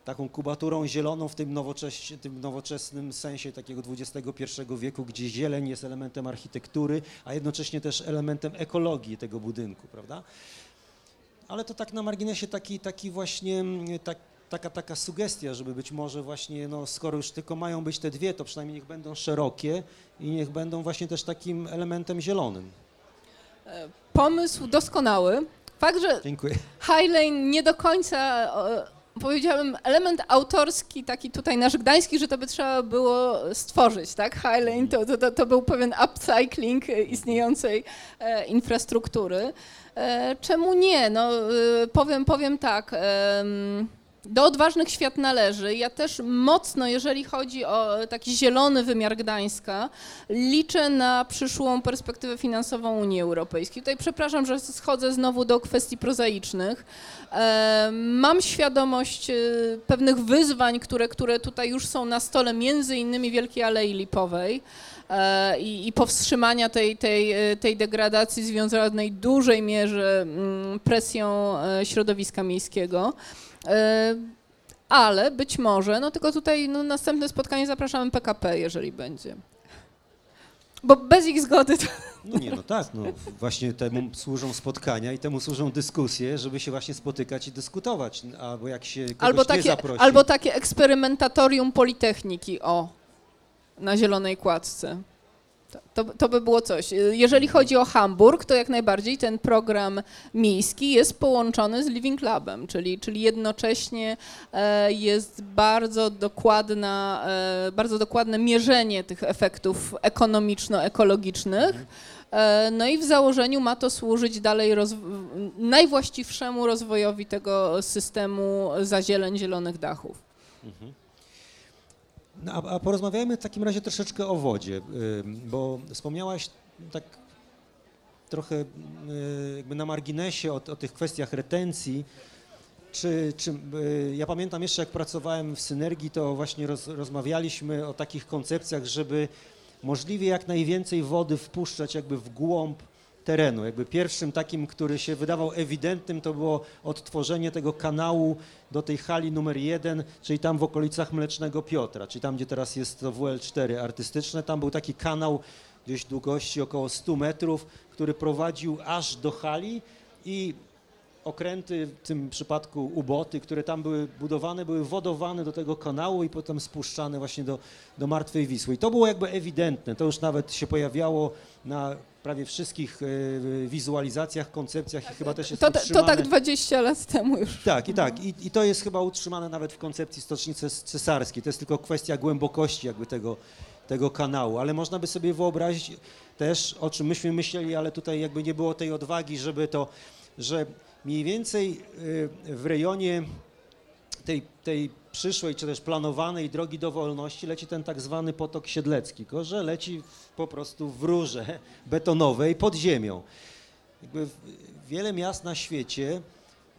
taką kubaturą zieloną w tym, nowocześ, tym nowoczesnym sensie takiego XXI wieku, gdzie zieleń jest elementem architektury, a jednocześnie też elementem ekologii tego budynku, prawda? Ale to tak na marginesie taki, taki właśnie, tak, taka, taka sugestia, żeby być może właśnie, no, skoro już tylko mają być te dwie, to przynajmniej niech będą szerokie i niech będą właśnie też takim elementem zielonym. Pomysł doskonały. Fakt, że Dziękuję. Highlane nie do końca, powiedziałabym, element autorski, taki tutaj nasz gdański, że to by trzeba było stworzyć, tak? Highlane to, to, to był pewien upcycling istniejącej e, infrastruktury. E, czemu nie? No, e, powiem, powiem tak. Do odważnych świat należy. Ja też mocno, jeżeli chodzi o taki zielony wymiar Gdańska, liczę na przyszłą perspektywę finansową Unii Europejskiej. Tutaj przepraszam, że schodzę znowu do kwestii prozaicznych. Mam świadomość e, pewnych wyzwań, które, które tutaj już są na stole, między innymi Wielkiej Alei Lipowej. E, I, i, powstrzymania tej, tej, e, tej degradacji związanej w dużej mierze mm, presją środowiska miejskiego. E, ale być może, no tylko tutaj no, następne spotkanie zapraszamy PKP, jeżeli będzie. Bo bez ich zgody to... No nie, no tak, no właśnie temu służą spotkania i temu służą dyskusje, żeby się właśnie spotykać i dyskutować, albo jak się kogoś albo takie, nie zaprosi. Albo takie eksperymentatorium Politechniki, o, na zielonej kładce. To, to by było coś. Jeżeli chodzi o Hamburg, to jak najbardziej ten program miejski jest połączony z Living Labem, czyli, czyli jednocześnie e, jest bardzo dokładna, e, bardzo dokładne mierzenie tych efektów ekonomiczno-ekologicznych. E, no i w założeniu ma to służyć dalej rozw- najwłaściwszemu rozwojowi tego systemu zazieleń zielonych dachów. Mhm. No, a, a porozmawiajmy w takim razie troszeczkę o wodzie, bo wspomniałaś tak trochę y, jakby na marginesie o, o tych kwestiach retencji. Czy, czy, y, ja pamiętam jeszcze, jak pracowałem w Synergii, to właśnie roz, rozmawialiśmy o takich koncepcjach, żeby możliwie jak najwięcej wody wpuszczać jakby w głąb terenu. Jakby pierwszym takim, który się wydawał ewidentnym, to było odtworzenie tego kanału do tej hali numer jeden, czyli tam w okolicach Mlecznego Piotra, czyli tam, gdzie teraz jest to WL4 artystyczne. Tam był taki kanał gdzieś długości około 100 metrów, który prowadził aż do hali i okręty, w tym przypadku uboty, które tam były budowane, były wodowane do tego kanału i potem spuszczane właśnie do, do Martwej Wisły. I to było jakby ewidentne, to już nawet się pojawiało na prawie wszystkich e, wizualizacjach, koncepcjach i chyba też jest to, utrzymane... To tak 20 lat temu już. Tak, i tak. I, I, to jest chyba utrzymane nawet w koncepcji Stocznicy Cesarskiej. To jest tylko kwestia głębokości jakby tego, tego kanału, ale można by sobie wyobrazić też, o czym myśmy myśleli, ale tutaj jakby nie było tej odwagi, żeby to, że mniej więcej y, w rejonie tej, tej przyszłej, czy też planowanej drogi do wolności leci ten tak zwany potok siedlecki, tylko że leci po prostu w rurze betonowej pod ziemią. Jakby wiele miast na świecie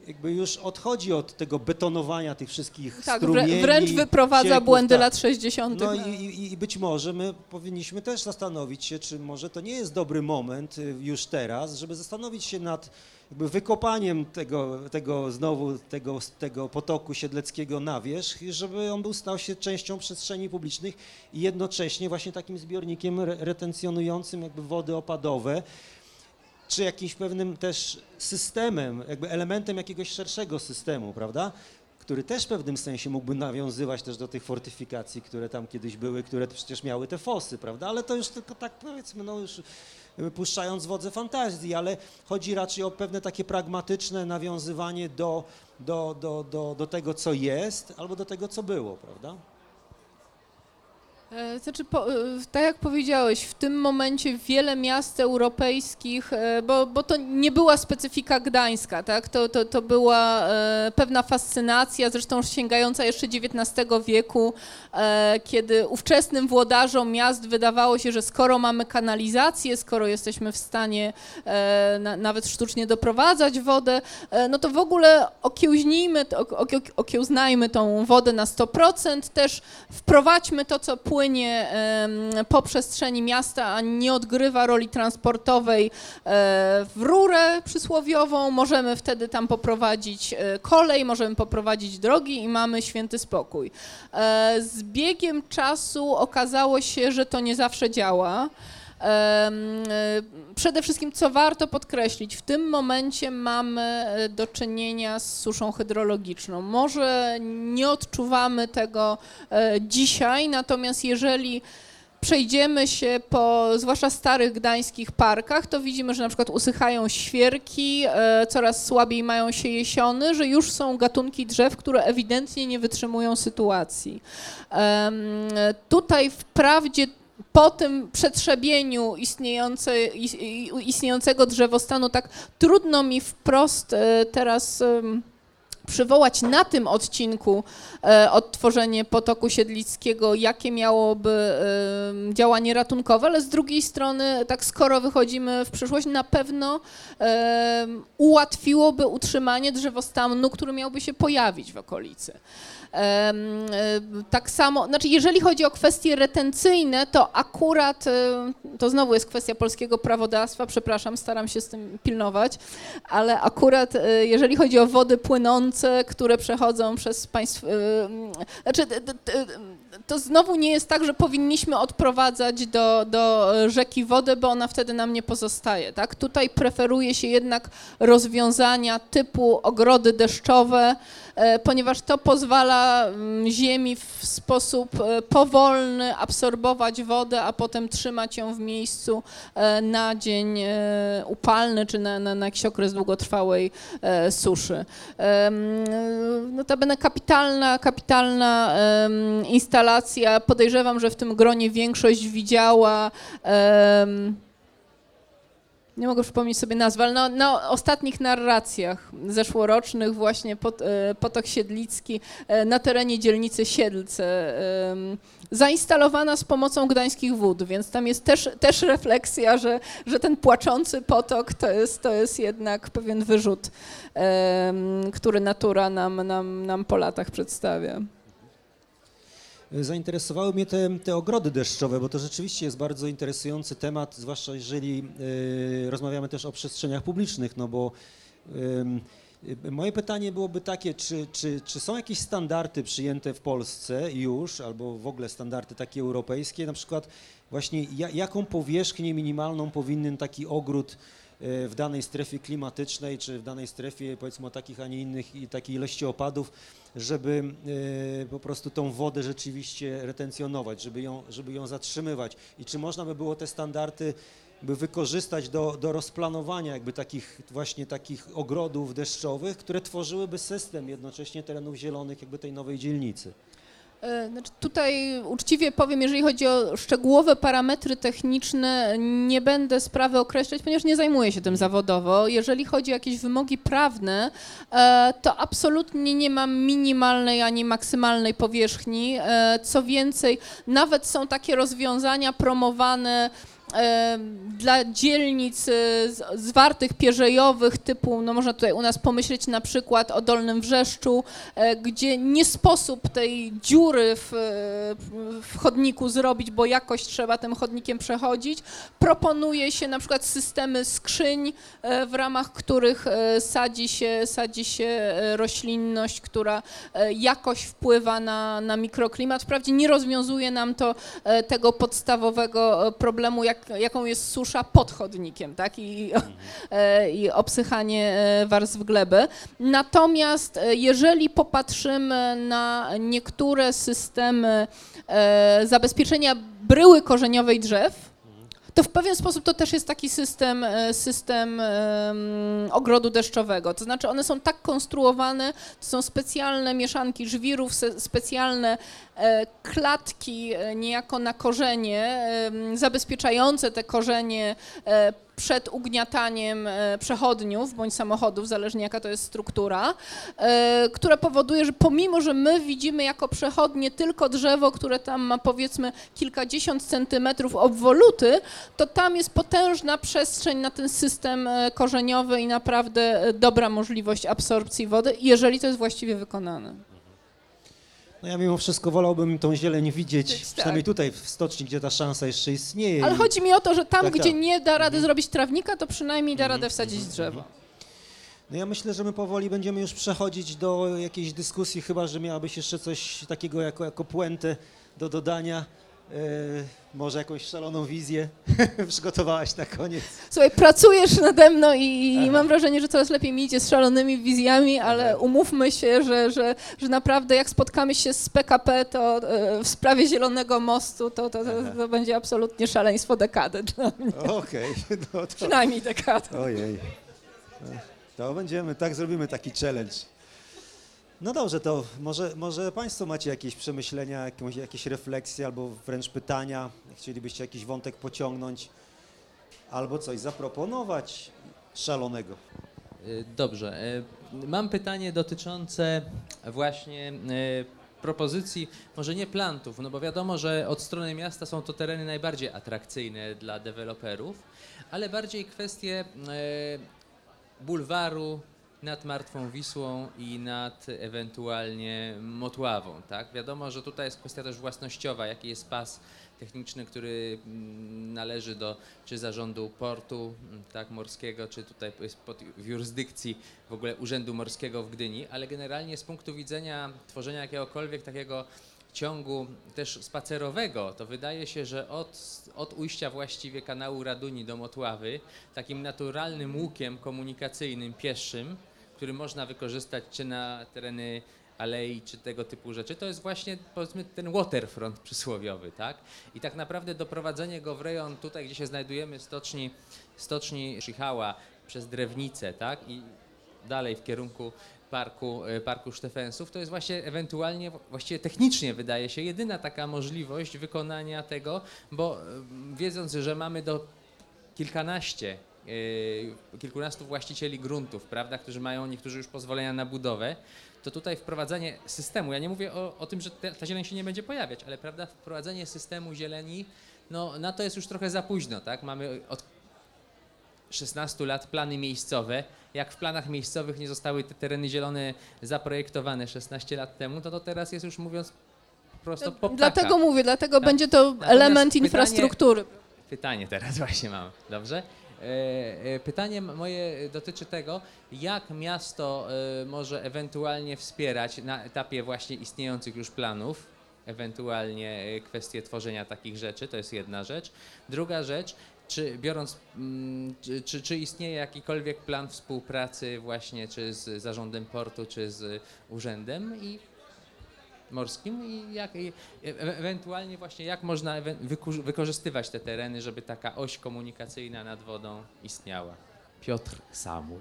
jakby już odchodzi od tego betonowania tych wszystkich tak, strumieni. wręcz wyprowadza cieków, błędy tak. lat 60. No i, i, i być może my powinniśmy też zastanowić się, czy może to nie jest dobry moment y, już teraz, żeby zastanowić się nad jakby wykopaniem tego, tego znowu tego, tego potoku siedleckiego na wierzch, i żeby on był stał się częścią przestrzeni publicznych i jednocześnie właśnie takim zbiornikiem re- retencjonującym jakby wody opadowe, czy jakimś pewnym też systemem, jakby elementem jakiegoś szerszego systemu, prawda? Który też w pewnym sensie mógłby nawiązywać też do tych fortyfikacji, które tam kiedyś były, które przecież miały te fosy, prawda? Ale to już tylko tak powiedzmy, no już puszczając wodze fantazji, ale chodzi raczej o pewne takie pragmatyczne nawiązywanie do, do, do, do, do tego, co jest, albo do tego, co było, prawda? E, Znaczy, po, e, tak jak powiedziałeś, w tym momencie wiele miast europejskich, e, bo, bo to nie była specyfika gdańska, tak? to, to, to była pewna fascynacja, zresztą sięgająca jeszcze XIX wieku, kiedy ówczesnym włodarzom miast wydawało się, że skoro mamy kanalizację, skoro jesteśmy w stanie na, nawet sztucznie doprowadzać wodę, no to w ogóle okiełznijmy, okiełznajmy tą wodę na 100%, też wprowadźmy to, co em, po przestrzeni miasta, a nie odgrywa roli transportowej e, w rurę przysłowiową. Możemy wtedy tam poprowadzić e, kolej, możemy poprowadzić drogi i mamy święty spokój. E, Z biegiem czasu okazało się, że to nie zawsze działa. E, Przede wszystkim, co warto podkreślić, w tym momencie mamy e, do czynienia z suszą hydrologiczną. Może nie odczuwamy tego e, dzisiaj, natomiast jeżeli przejdziemy się po zwłaszcza starych gdańskich parkach, to widzimy, że na przykład usychają świerki, coraz słabiej mają się jesiony, że już są gatunki drzew, które ewidentnie nie wytrzymują sytuacji. Tutaj wprawdzie po tym przetrzebieniu istniejącego drzewostanu, tak trudno mi wprost e, teraz przywołać na tym odcinku e, odtworzenie potoku siedlickiego, jakie miałoby działanie ratunkowe, ale z drugiej strony, tak skoro wychodzimy w przyszłość, na pewno ułatwiłoby utrzymanie drzewostanu, który miałby się pojawić w okolicy. E, Tak samo, znaczy jeżeli chodzi o kwestie retencyjne, to akurat, e, to znowu jest kwestia polskiego prawodawstwa, przepraszam, staram się z tym pilnować, ale akurat e, jeżeli chodzi o wody płynące, które przechodzą przez państw, e, znaczy to znowu nie jest tak, że powinniśmy odprowadzać do, do rzeki wodę, bo ona wtedy nam nie pozostaje, tak? Tutaj preferuje się jednak rozwiązania typu ogrody deszczowe, e, ponieważ to pozwala mm, ziemi w sposób e, powolny absorbować wodę, a potem trzymać ją w miejscu e, na dzień upalny czy na, na, na jakiś okres długotrwałej suszy. Em, Notabene kapitalna, kapitalna em, instalacja. Podejrzewam, że w tym gronie większość widziała em, nie mogę przypomnieć sobie nazwy, ale na, na ostatnich narracjach zeszłorocznych właśnie pot, e, Potok Siedlicki e, na terenie dzielnicy Siedlce, zainstalowana z pomocą gdańskich wód, więc tam jest też, też refleksja, że, że ten płaczący potok to jest, to jest jednak pewien wyrzut, który natura nam, nam, nam po latach przedstawia. Zainteresowały mnie te, te ogrody deszczowe, bo to rzeczywiście jest bardzo interesujący temat, zwłaszcza jeżeli y, rozmawiamy też o przestrzeniach publicznych, no bo y, moje pytanie byłoby takie, czy, czy, czy są jakieś standardy przyjęte w Polsce już, albo w ogóle standardy takie europejskie, na przykład właśnie ja, jaką powierzchnię minimalną powinien taki ogród w danej strefie klimatycznej, czy w danej strefie powiedzmy o takich, a nie innych i takiej ilości opadów, żeby e, po prostu tą wodę rzeczywiście retencjonować, żeby ją, żeby ją zatrzymywać. I czy można by było te standardy by wykorzystać do, do rozplanowania jakby takich właśnie takich ogrodów deszczowych, które tworzyłyby system jednocześnie terenów zielonych jakby tej nowej dzielnicy. E, Znaczy tutaj uczciwie powiem, jeżeli chodzi o szczegółowe parametry techniczne, nie będę sprawy określać, ponieważ nie zajmuję się tym zawodowo. Jeżeli chodzi o jakieś wymogi prawne, e, to absolutnie nie mam minimalnej ani maksymalnej powierzchni. E, Co więcej, nawet są takie rozwiązania promowane dla dzielnic zwartych pierzejowych typu, no można tutaj u nas pomyśleć na przykład o Dolnym Wrzeszczu, gdzie nie sposób tej dziury w, w chodniku zrobić, bo jakoś trzeba tym chodnikiem przechodzić. Proponuje się na przykład systemy skrzyń, w ramach których sadzi się, sadzi się roślinność, która jakoś wpływa na, na mikroklimat. Wprawdzie nie rozwiązuje nam to tego podstawowego problemu, jak jaką jest susza pod chodnikiem, tak? I, e, i obsychanie e, warstw gleby. Natomiast e, jeżeli popatrzymy na niektóre systemy zabezpieczenia bryły korzeniowej drzew, to w pewien sposób to też jest taki system, e, system um, ogrodu deszczowego. To znaczy one są tak konstruowane, to są specjalne mieszanki żwirów, specjalne e, klatki e, niejako na korzenie, e, zabezpieczające te korzenie e, przed ugniataniem e, przechodniów bądź samochodów, zależnie jaka to jest struktura, e, które powoduje, że pomimo, że my widzimy jako przechodnie tylko drzewo, które tam ma powiedzmy kilkadziesiąt centymetrów obwoluty, to tam jest potężna przestrzeń na ten system e, korzeniowy i naprawdę dobra możliwość absorpcji wody, jeżeli to jest właściwie wykonane. No ja mimo wszystko wolałbym tą zieleń widzieć, tak. przynajmniej tutaj w stoczni, gdzie ta szansa jeszcze istnieje. Ale i... chodzi mi o to, że tam, tak, gdzie tak. nie da rady mhm. zrobić trawnika, to przynajmniej da mhm. radę wsadzić mhm. drzewo. No ja myślę, że my powoli będziemy już przechodzić do jakiejś dyskusji, chyba że miałabyś jeszcze coś takiego jako, jako puentę do dodania. Yy, może jakąś szaloną wizję przygotowałaś na koniec. Słuchaj, pracujesz nade mną i, i mam wrażenie, że coraz lepiej mi idzie z szalonymi wizjami, ale Aha. umówmy się, że, że, że naprawdę jak spotkamy się z PKP, to e, w sprawie Zielonego Mostu, to, to, to, to będzie absolutnie szaleństwo dekady dla mnie. Okej. Okay. No to... Przynajmniej dekady. Ojej. To będziemy, tak zrobimy taki challenge. No dobrze, to może, może Państwo macie jakieś przemyślenia, jakąś, jakieś refleksje albo wręcz pytania, chcielibyście jakiś wątek pociągnąć albo coś zaproponować szalonego. Y, dobrze. Y, mam pytanie dotyczące właśnie y, propozycji, może nie plantów, no bo wiadomo, że od strony miasta są to tereny najbardziej atrakcyjne dla deweloperów, ale bardziej kwestie bulwaru, nad Martwą Wisłą i nad ewentualnie Motławą, tak? Wiadomo, że tutaj jest kwestia też własnościowa, jaki jest pas techniczny, który mm, należy do czy zarządu portu mm, tak, morskiego, czy tutaj jest pod w jurysdykcji w ogóle Urzędu Morskiego w Gdyni, ale generalnie z punktu widzenia tworzenia jakiegokolwiek takiego ciągu też spacerowego, to wydaje się, że od, od ujścia właściwie kanału Raduni do Motławy, takim naturalnym łukiem komunikacyjnym pieszym, który można wykorzystać czy na tereny alei, czy tego typu rzeczy, to jest właśnie powiedzmy ten waterfront przysłowiowy, tak? I tak naprawdę doprowadzenie go w rejon tutaj, gdzie się znajdujemy, stoczni, stoczni Szychała, przez Drewnicę, tak? I dalej w kierunku parku, e, parku Sztefensów, to jest właśnie ewentualnie, właściwie technicznie wydaje się, jedyna taka możliwość wykonania tego, bo e, wiedząc, że mamy do kilkanaście kilkunastu właścicieli gruntów, prawda, którzy mają niektórzy już pozwolenia na budowę, to tutaj wprowadzenie systemu, ja nie mówię o, o tym, że te, ta zieleń się nie będzie pojawiać, ale prawda, wprowadzenie systemu zieleni, no na to jest już trochę za późno, tak? Mamy od 16 lat plany miejscowe. Jak w planach miejscowych nie zostały te tereny zielone zaprojektowane 16 lat temu, to to teraz jest już mówiąc prosto po Dlatego mówię, dlatego tak? będzie to Natomiast element pytanie, infrastruktury. Pytanie teraz właśnie mam, dobrze? E, e, pytanie moje dotyczy tego, jak miasto e, może ewentualnie wspierać na etapie właśnie istniejących już planów, ewentualnie kwestie tworzenia takich rzeczy, to jest jedna rzecz. Druga rzecz, czy biorąc, mm, czy, czy, istnieje jakikolwiek plan współpracy właśnie czy z zarządem portu, czy z urzędem i morskim i jak i e, ewentualnie właśnie jak można wykorzystywać te tereny, żeby taka oś komunikacyjna nad wodą istniała. Piotr Samul.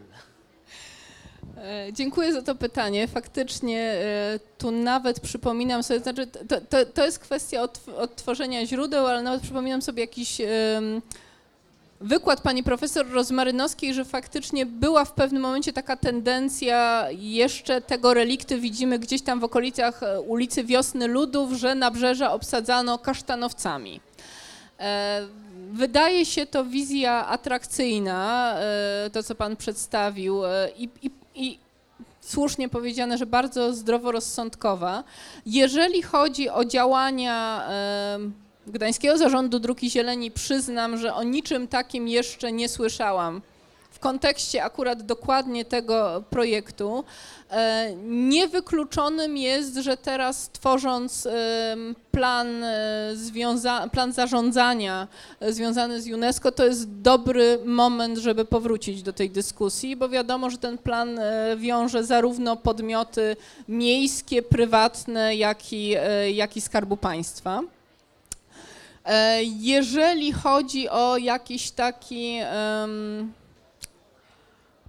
E, dziękuję za to pytanie. Faktycznie e, tu nawet przypominam sobie, znaczy to, to, to jest kwestia odtworzenia źródeł, ale nawet przypominam sobie jakiś wykład pani profesor Rozmarynowskiej, że faktycznie była w pewnym momencie taka tendencja, jeszcze tego relikty widzimy gdzieś tam w okolicach e, ulicy Wiosny Ludów, że nabrzeża obsadzano kasztanowcami. Wydaje się to wizja atrakcyjna, to co Pan przedstawił, i, i, i słusznie powiedziane, że bardzo zdroworozsądkowa. Jeżeli chodzi o działania Gdańskiego Zarządu Dróg i Zieleni, przyznam, że o niczym takim jeszcze nie słyszałam w kontekście akurat dokładnie tego projektu. E, niewykluczonym jest, że teraz tworząc plan, e, plan zarządzania e, związany z UNESCO, to jest dobry moment, żeby powrócić do tej dyskusji, bo wiadomo, że ten plan wiąże zarówno podmioty miejskie, prywatne, jak i, jak i Skarbu Państwa. Jeżeli chodzi o jakiś taki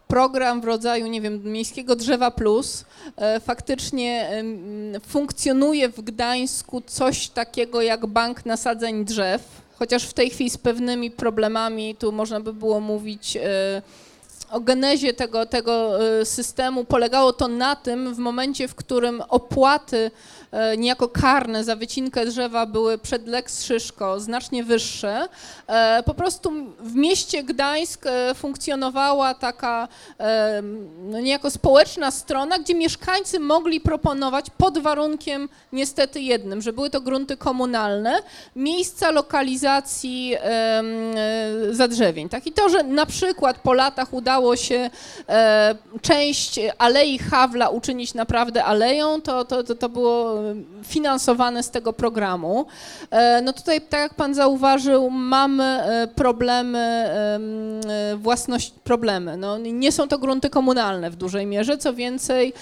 program w rodzaju, nie wiem, Miejskiego Drzewa Plus, e, faktycznie funkcjonuje w Gdańsku coś takiego jak bank nasadzeń drzew, chociaż w tej chwili z pewnymi problemami, tu można by było mówić e, o genezie tego, tego e, systemu. Polegało to na tym, w momencie, w którym opłaty E, niejako karne za wycinkę drzewa były przed Lex Szyszko znacznie wyższe. E, po prostu w mieście Gdańsk e, funkcjonowała taka no niejako społeczna strona, gdzie mieszkańcy mogli proponować pod warunkiem niestety jednym, że były to grunty komunalne, miejsca lokalizacji zadrzewień. Tak? I to, że na przykład po latach udało się część Alei Hawla uczynić naprawdę aleją, to, to, to, to było finansowane z tego programu. E, no tutaj, tak jak Pan zauważył, mamy e, problemy, e, własność, problemy. No, nie są to grunty komunalne w dużej mierze, co więcej,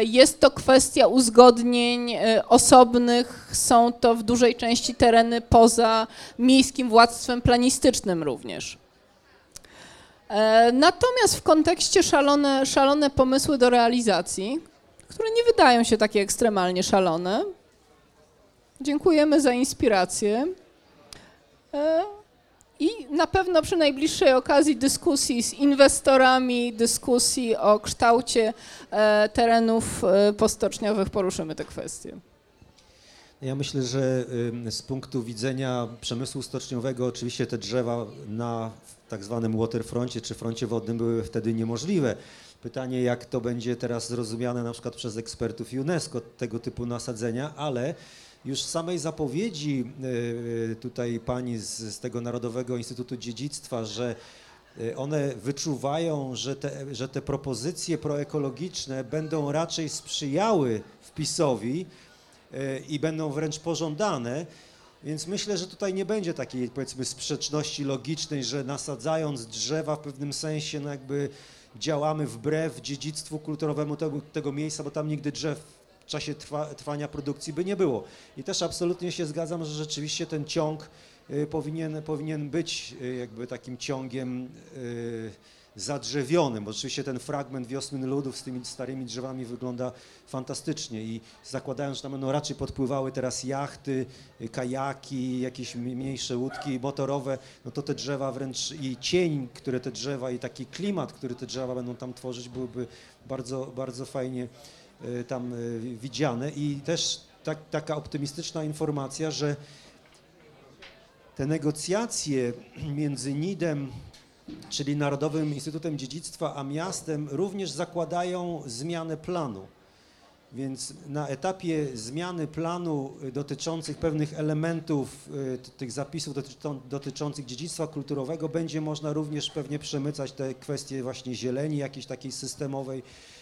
jest to kwestia uzgodnień osobnych, są to w dużej części tereny poza miejskim władztwem planistycznym również. Natomiast w kontekście szalone, szalone pomysły do realizacji, które nie wydają się takie ekstremalnie szalone. Dziękujemy za inspirację. E, I na pewno przy najbliższej okazji dyskusji z inwestorami, dyskusji o kształcie e, terenów e, postoczniowych poruszymy te kwestie. Ja myślę, że z punktu widzenia przemysłu stoczniowego oczywiście te drzewa na tak zwanym waterfroncie czy froncie wodnym były wtedy niemożliwe. Pytanie, jak to będzie teraz zrozumiane na przykład przez ekspertów UNESCO, tego typu nasadzenia, ale już z samej zapowiedzi y, tutaj pani z, z tego Narodowego Instytutu Dziedzictwa, że y, one wyczuwają, że te, że te propozycje proekologiczne będą raczej sprzyjały wpisowi y, i będą wręcz pożądane, więc myślę, że tutaj nie będzie takiej powiedzmy sprzeczności logicznej, że nasadzając drzewa w pewnym sensie no jakby działamy wbrew dziedzictwu kulturowemu tego, tego miejsca, bo tam nigdy drzew w czasie trwa, trwania produkcji by nie było. I też absolutnie się zgadzam, że rzeczywiście ten ciąg y, powinien, powinien być y, jakby takim ciągiem y, zadrzewionym, oczywiście ten fragment wiosny ludów z tymi starymi drzewami wygląda fantastycznie i zakładając, że tam będą raczej podpływały teraz jachty, kajaki, jakieś mniejsze łódki motorowe, no to te drzewa wręcz i cień, które te drzewa i taki klimat, który te drzewa będą tam tworzyć, byłyby bardzo, bardzo fajnie e, tam e, widziane. I też tak, taka optymistyczna informacja, że te negocjacje między NID-em czyli Narodowym Instytutem Dziedzictwa, a miastem również zakładają zmianę planu. Więc na etapie zmiany planu dotyczących pewnych elementów y, tych zapisów dotyczących dziedzictwa kulturowego będzie można również pewnie przemycać te kwestie właśnie zieleni, jakiejś takiej systemowej, y,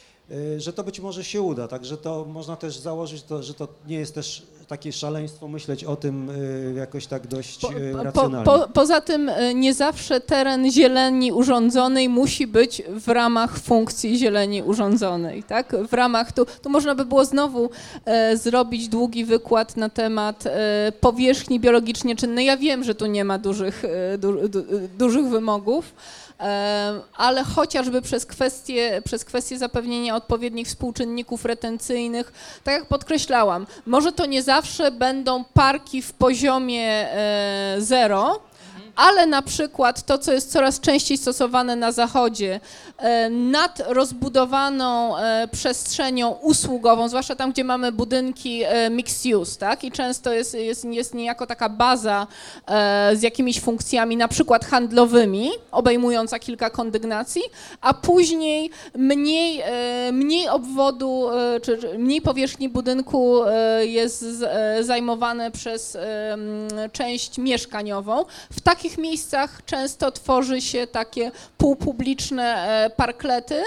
że to być może się uda. Także to można też założyć, to, że to nie jest też takie szaleństwo myśleć o tym y, jakoś tak dość po, y, racjonalnie. Po, po, poza tym y, nie zawsze teren zieleni urządzonej musi być w ramach funkcji zieleni urządzonej, tak? W ramach, tu, tu można by było znowu e, zrobić długi wykład na temat e, powierzchni biologicznie czynnej. Ja wiem, że tu nie ma dużych, e, du, du, dużych wymogów, ale chociażby przez kwestię, przez kwestię zapewnienia odpowiednich współczynników retencyjnych, tak jak podkreślałam, może to nie zawsze będą parki w poziomie e, zero, ale na przykład to, co jest coraz częściej stosowane na Zachodzie, e, nad rozbudowaną e, przestrzenią usługową, zwłaszcza tam, gdzie mamy budynki e, mixed use, tak? I często jest, jest, jest niejako taka baza z jakimiś funkcjami, na przykład handlowymi, obejmująca kilka kondygnacji, a później mniej, mniej obwodu, czy mniej powierzchni budynku jest zajmowane przez część mieszkaniową. W takich miejscach często tworzy się takie półpubliczne e, parklety,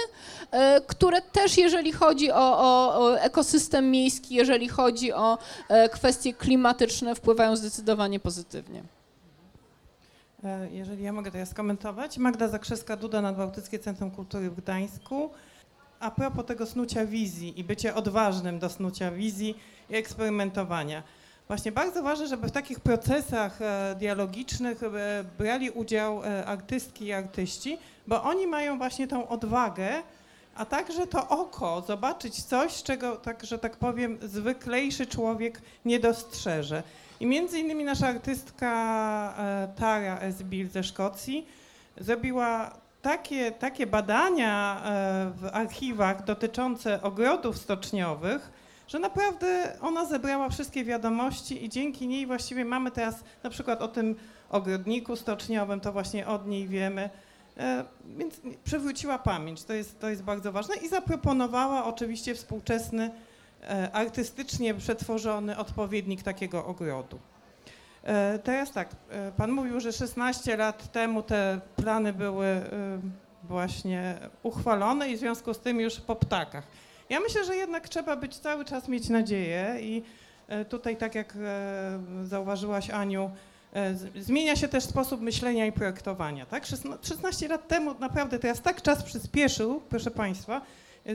e, które też, jeżeli chodzi o, o, ekosystem miejski, jeżeli chodzi o e, kwestie klimatyczne, wpływają zdecydowanie pozytywnie. Jeżeli ja mogę teraz skomentować. Magda Zakrzewska-Duda, Nadbałtyckie Centrum Kultury w Gdańsku. A propos tego snucia wizji i bycie odważnym do snucia wizji i eksperymentowania. Właśnie bardzo ważne, żeby w takich procesach e, dialogicznych e, brali udział e, artystki i artyści, bo oni mają właśnie tą odwagę, a także to oko, zobaczyć coś, czego, tak, że tak powiem, zwyklejszy człowiek nie dostrzeże. I między innymi nasza artystka Tara Esbil ze Szkocji zrobiła takie, takie badania w archiwach dotyczące ogrodów stoczniowych, że naprawdę ona zebrała wszystkie wiadomości i dzięki niej właściwie mamy teraz na przykład o tym ogrodniku stoczniowym, to właśnie od niej wiemy. E, więc przywróciła pamięć, to jest, to jest bardzo ważne i zaproponowała oczywiście współczesny, e, artystycznie przetworzony odpowiednik takiego ogrodu. E, teraz tak, pan mówił, że 16 lat temu te plany były właśnie uchwalone i w związku z tym już po ptakach. Ja myślę, że jednak trzeba być cały czas mieć nadzieję i e, tutaj, tak jak e, zauważyłaś Aniu, e, zmienia się też sposób myślenia i projektowania. Tak? 16 lat temu naprawdę teraz tak czas przyspieszył, proszę Państwa,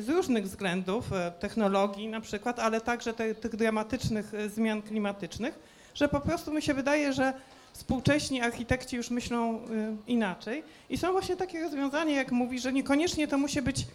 z różnych względów, technologii na przykład, ale także te, tych dramatycznych zmian klimatycznych, że po prostu mi się wydaje, że współcześni architekci już myślą inaczej. I są właśnie takie rozwiązania, jak mówi, że niekoniecznie to musi być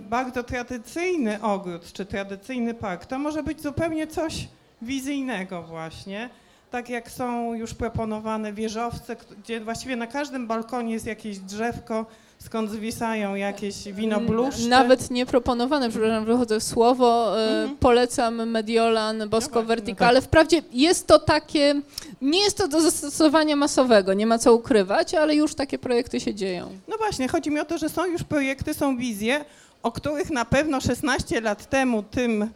bardzo tradycyjny ogród czy tradycyjny park, to może być zupełnie coś wizyjnego właśnie. Tak jak są już proponowane wieżowce, gdzie właściwie na każdym balkonie jest jakieś drzewko, skąd zwisają jakieś winobluszcze. Nawet nie proponowane, przepraszam, wychodzę w słowo, e, mhm. polecam Mediolan, Bosco no Verticale. No tak. Wprawdzie jest to takie, nie jest to do zastosowania masowego, nie ma co ukrywać, ale już takie projekty się dzieją. No właśnie, chodzi mi o to, że są już projekty, są wizje, o których na pewno 16 lat temu tym,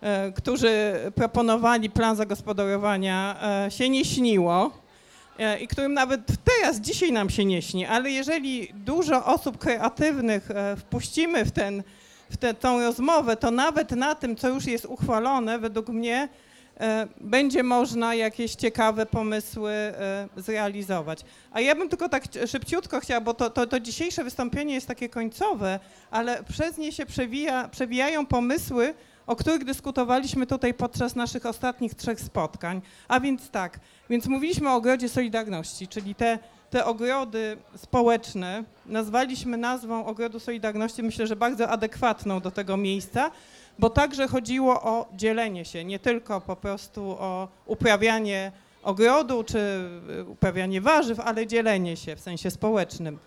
e, którzy proponowali plan zagospodarowania, e, się nie śniło i którym nawet teraz, dzisiaj nam się nie śni, ale jeżeli dużo osób kreatywnych e, wpuścimy w, ten, w tę tą rozmowę, to nawet na tym, co już jest uchwalone, według mnie e, będzie można jakieś ciekawe pomysły zrealizować. A ja bym tylko tak szybciutko chciała, bo to, to, to dzisiejsze wystąpienie jest takie końcowe, ale przez nie się przewija, przewijają pomysły, o których dyskutowaliśmy tutaj podczas naszych ostatnich trzech spotkań. A więc tak, więc mówiliśmy o ogrodzie Solidarności, czyli te, te ogrody społeczne nazwaliśmy nazwą ogrodu Solidarności, myślę, że bardzo adekwatną do tego miejsca, bo także chodziło o dzielenie się, nie tylko po prostu o uprawianie ogrodu czy uprawianie warzyw, ale dzielenie się w sensie społecznym.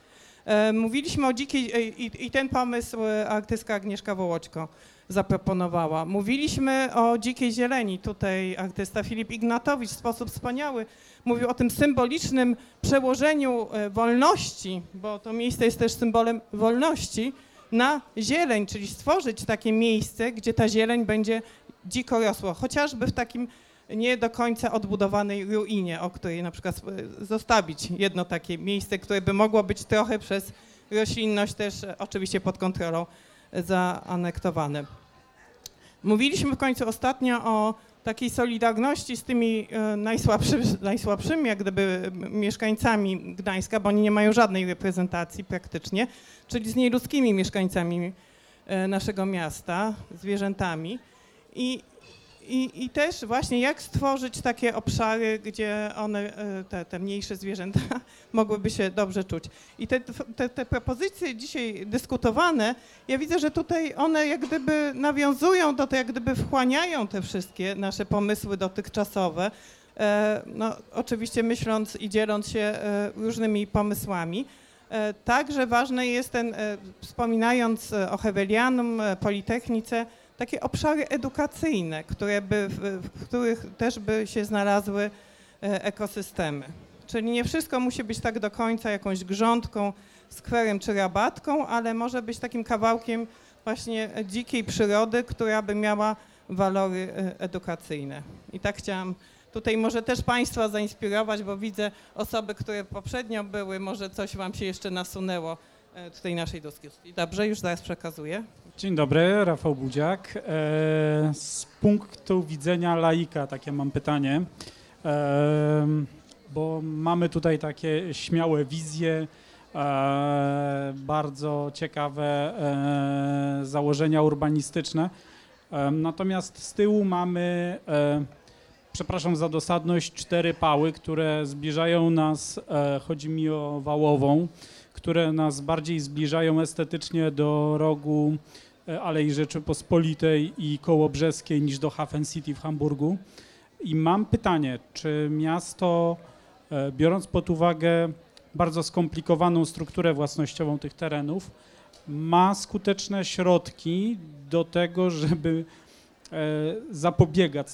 E, mówiliśmy o dzikiej e, i, i ten pomysł e, artystka Agnieszka Wołoćko zaproponowała. Mówiliśmy o dzikiej zieleni. Tutaj artysta Filip Ignatowicz w sposób wspaniały mówił o tym symbolicznym przełożeniu wolności, bo to miejsce jest też symbolem wolności, na zieleń, czyli stworzyć takie miejsce, gdzie ta zieleń będzie dziko rosła, chociażby w takim nie do końca odbudowanej ruinie, o której na przykład zostawić jedno takie miejsce, które by mogło być trochę przez roślinność też e, oczywiście pod kontrolą zaanektowane. Mówiliśmy w końcu ostatnio o takiej solidarności z tymi e, najsłabszy, najsłabszymi, jak gdyby mieszkańcami Gdańska, bo oni nie mają żadnej reprezentacji praktycznie, czyli z nieludzkimi mieszkańcami e, naszego miasta, zwierzętami. I i, I też właśnie jak stworzyć takie obszary, gdzie one, e, te, te mniejsze zwierzęta mogłyby się dobrze czuć. I te, te, te propozycje dzisiaj dyskutowane, ja widzę, że tutaj one jak gdyby nawiązują do tego, jak gdyby wchłaniają te wszystkie nasze pomysły dotychczasowe. e, no, oczywiście myśląc i dzieląc się e, różnymi pomysłami. Także ważne jest ten, wspominając o Hewelianum, Politechnice, takie obszary edukacyjne, które by, w, których też by się znalazły e, ekosystemy. Czyli nie wszystko musi być tak do końca jakąś grządką, skwerem czy rabatką, ale może być takim kawałkiem właśnie dzikiej przyrody, która by miała walory e, edukacyjne. I tak chciałam tutaj może też Państwa zainspirować, bo widzę osoby, które poprzednio były, może coś Wam się jeszcze nasunęło e, tutaj naszej dyskusji. Dobrze, już zaraz przekazuję. Dzień dobry, Rafał Budziak. E, Z punktu widzenia laika takie mam pytanie, E, bo mamy tutaj takie śmiałe wizje, e, bardzo ciekawe założenia urbanistyczne. Natomiast z tyłu mamy, przepraszam za dosadność, cztery pały, które zbliżają nas, chodzi mi o Wałową, które nas bardziej zbliżają estetycznie do rogu e, Alei Rzeczypospolitej i Kołobrzeskiej niż do Hafen City w Hamburgu. I mam pytanie, czy miasto, e, biorąc pod uwagę bardzo skomplikowaną strukturę własnościową tych terenów, ma skuteczne środki do tego, żeby e, zapobiegać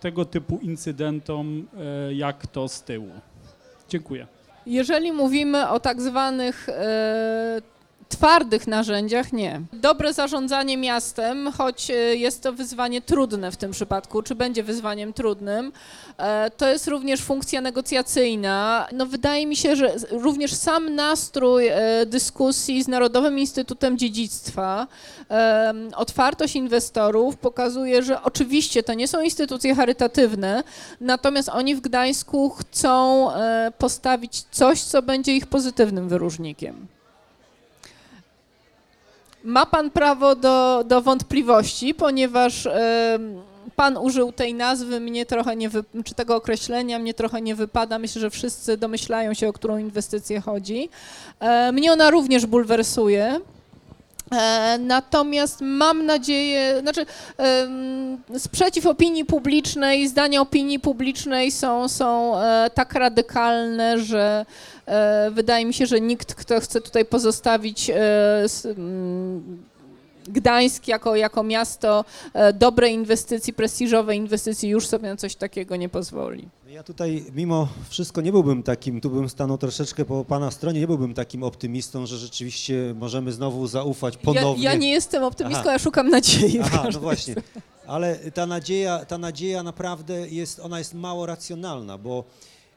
tego typu incydentom, jak to z tyłu? Dziękuję. Jeżeli mówimy o tak zwanych twardych narzędziach, nie. Dobre zarządzanie miastem, choć e, jest to wyzwanie trudne w tym przypadku, czy będzie wyzwaniem trudnym, e, to jest również funkcja negocjacyjna. No wydaje mi się, że również sam nastrój e, dyskusji z Narodowym Instytutem Dziedzictwa, otwartość inwestorów pokazuje, że oczywiście to nie są instytucje charytatywne, Natomiast oni w Gdańsku chcą postawić coś, co będzie ich pozytywnym wyróżnikiem. Ma pan prawo do, do wątpliwości, ponieważ pan użył tej nazwy, mnie trochę nie wy, czy tego określenia, mnie trochę nie wypada. Myślę, że wszyscy domyślają się, o którą inwestycję chodzi. E, mnie ona również bulwersuje. E, Natomiast mam nadzieję, znaczy sprzeciw opinii publicznej, zdania opinii publicznej są, są e, tak radykalne, że e, wydaje mi się, że nikt, kto chce tutaj pozostawić Gdańsk jako, jako miasto e, dobrej inwestycji, prestiżowej inwestycji, już sobie na coś takiego nie pozwoli. Ja tutaj mimo wszystko nie byłbym takim, tu bym stanął troszeczkę po pana stronie, nie byłbym takim optymistą, że rzeczywiście możemy znowu zaufać Ja, ponownie. ja nie jestem optymistką, Aha. ja szukam nadziei. Aha, no właśnie. Ale ta nadzieja, ta nadzieja naprawdę jest, ona jest mało racjonalna, bo,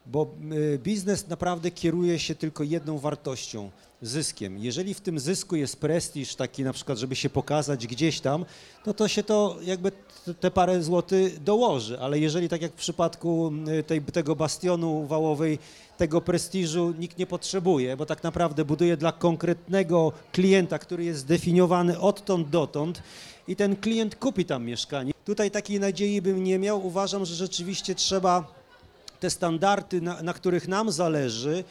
bo y, biznes naprawdę kieruje się tylko jedną wartością, zyskiem. Jeżeli w tym zysku jest prestiż taki na przykład, żeby się pokazać gdzieś tam, no to się to jakby te parę złotych dołoży, ale jeżeli tak jak w przypadku y, tej, tego bastionu wałowej, tego prestiżu nikt nie potrzebuje, bo tak naprawdę buduje dla konkretnego klienta, który jest zdefiniowany odtąd dotąd i ten klient kupi tam mieszkanie. Tutaj takiej nadziei bym nie miał. Uważam, że rzeczywiście trzeba te standardy, na, na których nam zależy,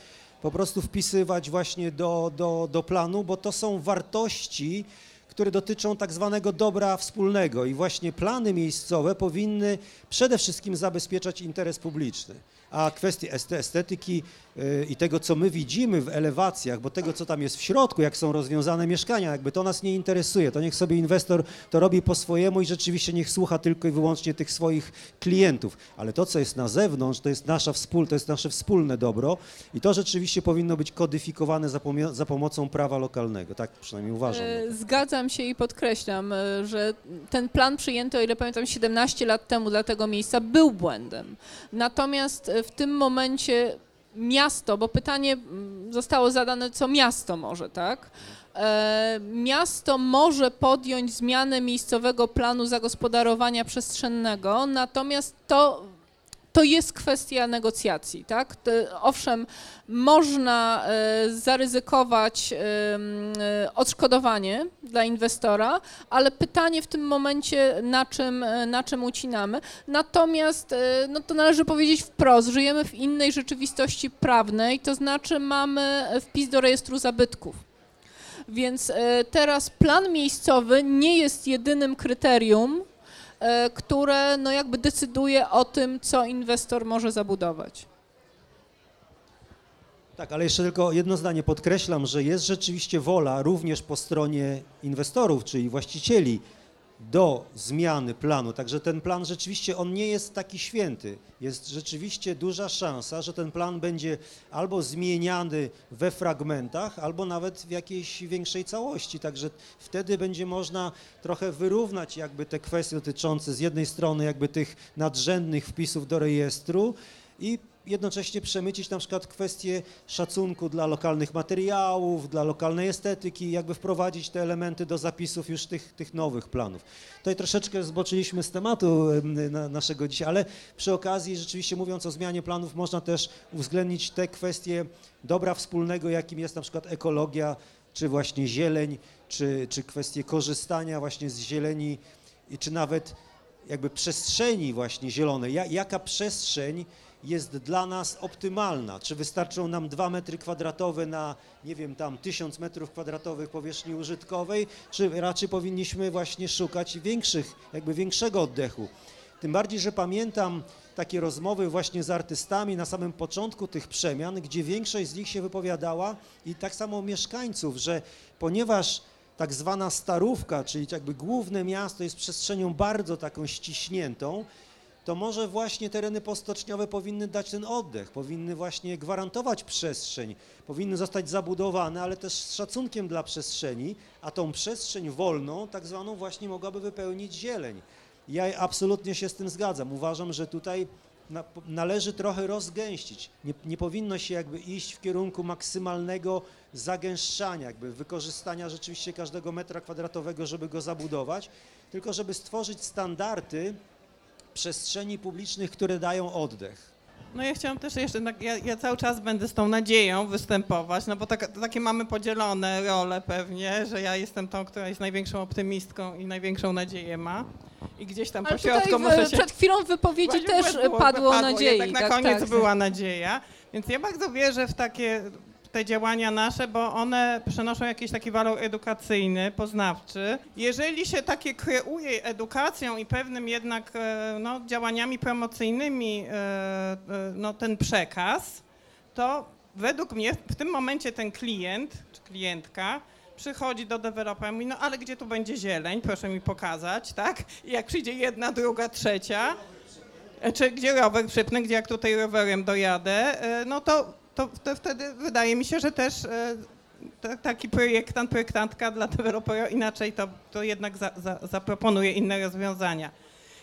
po prostu wpisywać właśnie do, do, do planu, bo to są wartości, które dotyczą tak zwanego dobra wspólnego i właśnie plany miejscowe powinny przede wszystkim zabezpieczać interes publiczny. A kwestie este- estetyki y, i tego, co my widzimy w elewacjach, bo tego, co tam jest w środku, jak są rozwiązane mieszkania, jakby to nas nie interesuje. To niech sobie inwestor to robi po swojemu i rzeczywiście niech słucha tylko i wyłącznie tych swoich klientów. Ale to, co jest na zewnątrz, to jest, nasza wspól, to jest nasze wspólne dobro i to rzeczywiście powinno być kodyfikowane za, pomio- za pomocą prawa lokalnego. Tak przynajmniej uważam. E, Zgadzam się i podkreślam, e, że ten plan przyjęty, o ile pamiętam, 17 lat temu dla tego miejsca był błędem. Natomiast e, w tym momencie miasto, bo pytanie mm, zostało zadane, co miasto może, tak? E, Miasto może podjąć zmianę miejscowego planu zagospodarowania przestrzennego, natomiast to to jest kwestia negocjacji, tak? Owszem, można e, zaryzykować em, e, odszkodowanie dla inwestora, ale pytanie w tym momencie, na czym, e, na czym ucinamy. Natomiast e, no to należy powiedzieć wprost, żyjemy w innej rzeczywistości prawnej, to znaczy mamy wpis do rejestru zabytków. Więc e, teraz plan miejscowy nie jest jedynym kryterium, e, które no jakby decyduje o tym, co inwestor może zabudować. Tak, ale jeszcze tylko jedno zdanie podkreślam, że jest rzeczywiście wola również po stronie inwestorów, czyli właścicieli, do zmiany planu. Także ten plan rzeczywiście on nie jest taki święty. Jest rzeczywiście duża szansa, że ten plan będzie albo zmieniany we fragmentach, albo nawet w jakiejś większej całości. Także wtedy będzie można trochę wyrównać jakby te kwestie dotyczące z jednej strony jakby tych nadrzędnych wpisów do rejestru i jednocześnie przemycić na przykład kwestie szacunku dla lokalnych materiałów, dla lokalnej estetyki, jakby wprowadzić te elementy do zapisów już tych, tych nowych planów. Tutaj troszeczkę zboczyliśmy z tematu na, naszego dzisiaj, ale przy okazji rzeczywiście mówiąc o zmianie planów można też uwzględnić te kwestie dobra wspólnego, jakim jest na przykład ekologia, czy właśnie zieleń, czy, czy kwestie korzystania właśnie z zieleni, czy nawet jakby przestrzeni właśnie zielonej. Jaka przestrzeń jest dla nas optymalna. Czy wystarczą nam 2 metry kwadratowe na, nie wiem, tam 1000 metrów kwadratowych powierzchni użytkowej, czy raczej powinniśmy właśnie szukać większych, jakby większego oddechu. Tym bardziej, że pamiętam takie rozmowy właśnie z artystami na samym początku tych przemian, gdzie większość z nich się wypowiadała i tak samo mieszkańców, że ponieważ tak zwana starówka, czyli jakby główne miasto jest przestrzenią bardzo taką ściśniętą, to może właśnie tereny postoczniowe powinny dać ten oddech, powinny właśnie gwarantować przestrzeń, powinny zostać zabudowane, ale też z szacunkiem dla przestrzeni, a tą przestrzeń wolną, tak zwaną, właśnie mogłaby wypełnić zieleń. Ja absolutnie się z tym zgadzam. Uważam, że tutaj na, należy trochę rozgęścić. Nie, nie, powinno się jakby iść w kierunku maksymalnego zagęszczania, jakby wykorzystania rzeczywiście każdego metra kwadratowego, żeby go zabudować, tylko żeby stworzyć standardy, przestrzeni publicznych, które dają oddech. No ja chciałam też jeszcze, ja, ja, cały czas będę z tą nadzieją występować, no bo tak, takie mamy podzielone role pewnie, że ja jestem tą, która jest największą optymistką i największą nadzieję ma. I gdzieś tam Ale po środku muszę się... przed chwilą w wypowiedzi też było, padło, padło nadziei. Tak na tak, koniec tak. była nadzieja. Więc ja bardzo wierzę w takie te działania nasze, bo one przenoszą jakiś taki walor edukacyjny, poznawczy. Jeżeli się takie kreuje edukacją i pewnym jednak e, no, działaniami promocyjnymi e, e, no, ten przekaz, to według mnie w tym momencie ten klient czy klientka przychodzi do dewelopera i mówi, no ale gdzie tu będzie zieleń, proszę mi pokazać, tak? I jak przyjdzie jedna, druga, trzecia, czy gdzie rower przypnę, gdzie jak tutaj rowerem dojadę, no to to, to wtedy wydaje mi się, że też e, taki projektant, projektantka dla dewelopera inaczej to, to jednak za, za, zaproponuje inne rozwiązania.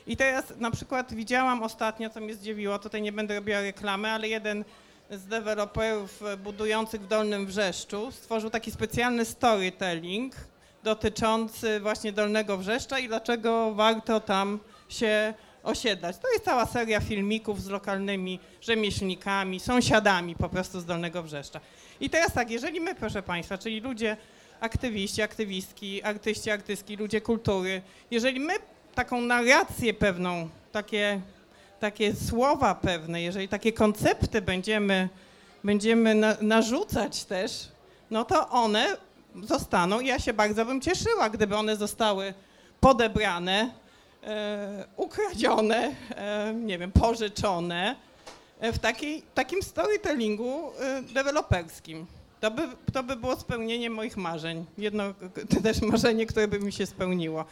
I teraz na przykład widziałam ostatnio, co mnie zdziwiło, tutaj nie będę robiła reklamy, ale jeden z deweloperów budujących w Dolnym Wrzeszczu stworzył taki specjalny storytelling dotyczący właśnie Dolnego Wrzeszcza i dlaczego warto tam się osiedlać. To jest cała seria filmików z lokalnymi rzemieślnikami, sąsiadami po prostu z Dolnego Wrzeszcza. I teraz tak, jeżeli my, proszę Państwa, czyli ludzie, aktywiści, aktywistki, artyści, artystki, ludzie kultury, jeżeli my taką narrację pewną, takie, takie słowa pewne, jeżeli takie koncepty będziemy, będziemy na, narzucać też, no to one zostaną. Ja się bardzo bym cieszyła, gdyby one zostały podebrane, ukradzione, e, nie wiem, pożyczone e, w takiej, takim storytellingu e, deweloperskim. To by, to by było spełnienie moich marzeń. Jedno też marzenie, które by mi się spełniło.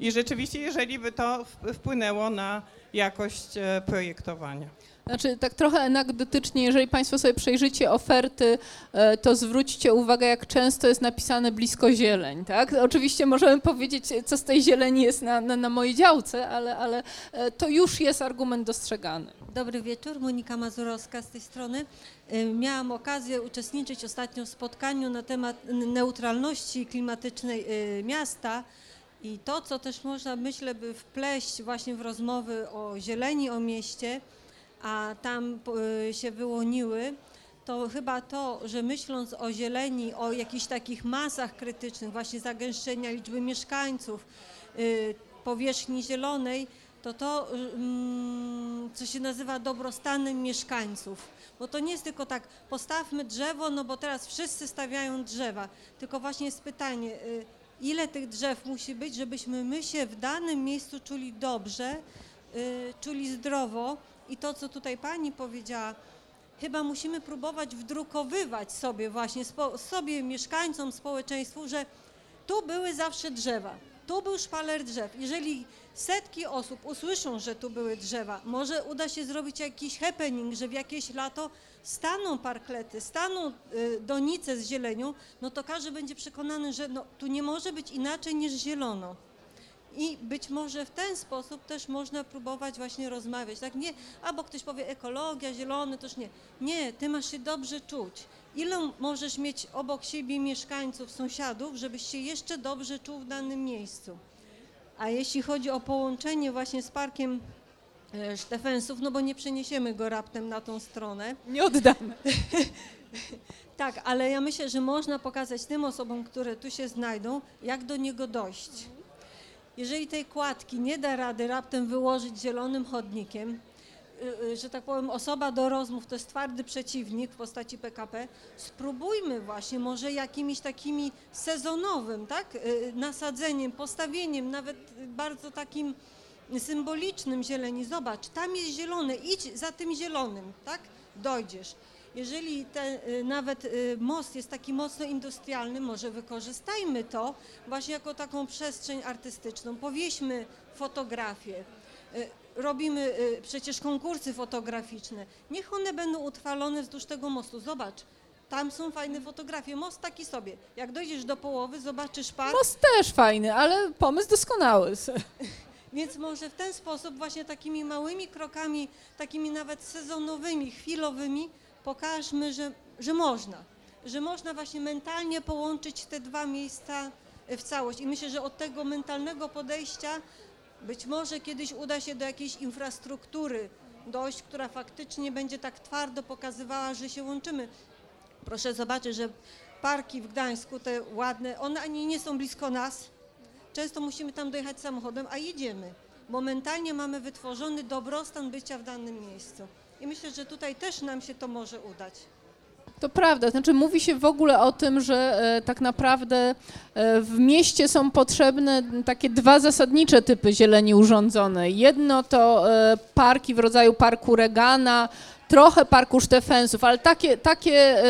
I rzeczywiście, jeżeli by to wpłynęło na jakość e, projektowania. Znaczy, tak trochę anegdotycznie, jeżeli Państwo sobie przejrzycie oferty, e, to zwróćcie uwagę, jak często jest napisane blisko zieleń, tak? Oczywiście możemy powiedzieć, co z tej zieleni jest na, na, na mojej działce, ale, ale e, to już jest argument dostrzegany. Dobry wieczór, Monika Mazurowska z tej strony. E, miałam okazję uczestniczyć ostatnio w spotkaniu na temat neutralności klimatycznej miasta i to, co też można, myślę, by wpleść właśnie w rozmowy o zieleni, o mieście, a tam y, się wyłoniły, to chyba to, że myśląc o zieleni, o jakichś takich masach krytycznych, właśnie zagęszczenia liczby mieszkańców, y, powierzchni zielonej, to to, mm, co się nazywa dobrostanem mieszkańców. Bo to nie jest tylko tak, postawmy drzewo, no bo teraz wszyscy stawiają drzewa, tylko właśnie jest pytanie, y, ile tych drzew musi być, żebyśmy my się w danym miejscu czuli dobrze, czuli zdrowo i to, co tutaj pani powiedziała, chyba musimy próbować wdrukowywać sobie właśnie, sobie mieszkańcom, społeczeństwu, że tu były zawsze drzewa, tu był szpaler drzew. Jeżeli setki osób usłyszą, że tu były drzewa, może uda się zrobić jakiś happening, że w jakieś lato staną parklety, staną y, donice z zielenią, no to każdy będzie przekonany, że no, tu nie może być inaczej niż zielono. I być może w ten sposób też można próbować właśnie rozmawiać. Tak nie, albo ktoś powie ekologia, zielony, toż nie. Nie, ty masz się dobrze czuć. Ile możesz mieć obok siebie mieszkańców, sąsiadów, żebyś się jeszcze dobrze czuł w danym miejscu. A jeśli chodzi o połączenie właśnie z parkiem e, Sztefensów, no bo nie przeniesiemy go raptem na tą stronę. Nie oddamy. Tak, ale ja myślę, że można pokazać tym osobom, które tu się znajdą, jak do niego dojść. Jeżeli tej kładki nie da rady raptem wyłożyć zielonym chodnikiem, y, y, że tak powiem, osoba do rozmów to jest twardy przeciwnik w postaci PKP, spróbujmy właśnie może jakimiś takimi sezonowym, tak, y, nasadzeniem, postawieniem, nawet bardzo takim symbolicznym zieleni. Zobacz, tam jest zielone, idź za tym zielonym, tak, dojdziesz. Jeżeli ten, y, nawet y, most jest taki mocno industrialny, może wykorzystajmy to właśnie jako taką przestrzeń artystyczną. Powieśmy fotografie. Y, robimy przecież konkursy fotograficzne. Niech one będą utrwalone wzdłuż tego mostu. Zobacz, tam są fajne fotografie. Most taki sobie. Jak dojdziesz do połowy, zobaczysz park. Most też fajny, ale pomysł doskonały. Więc może w ten sposób właśnie takimi małymi krokami, takimi nawet sezonowymi, chwilowymi, pokażmy, że, że można, że można właśnie mentalnie połączyć te dwa miejsca w całość. I myślę, że od tego mentalnego podejścia być może kiedyś uda się do jakiejś infrastruktury dojść, która faktycznie będzie tak twardo pokazywała, że się łączymy. Proszę zobaczyć, że parki w Gdańsku, te ładne, one ani nie są blisko nas. Często musimy tam dojechać samochodem, a jedziemy. Momentalnie mamy wytworzony dobrostan bycia w danym miejscu. I myślę, że tutaj też nam się to może udać. To prawda, znaczy mówi się w ogóle o tym, że e, tak naprawdę e, w mieście są potrzebne takie dwa zasadnicze typy zieleni urządzonej. Jedno to e, parki w rodzaju parku Regana, trochę parku Sztefensów, ale takie, takie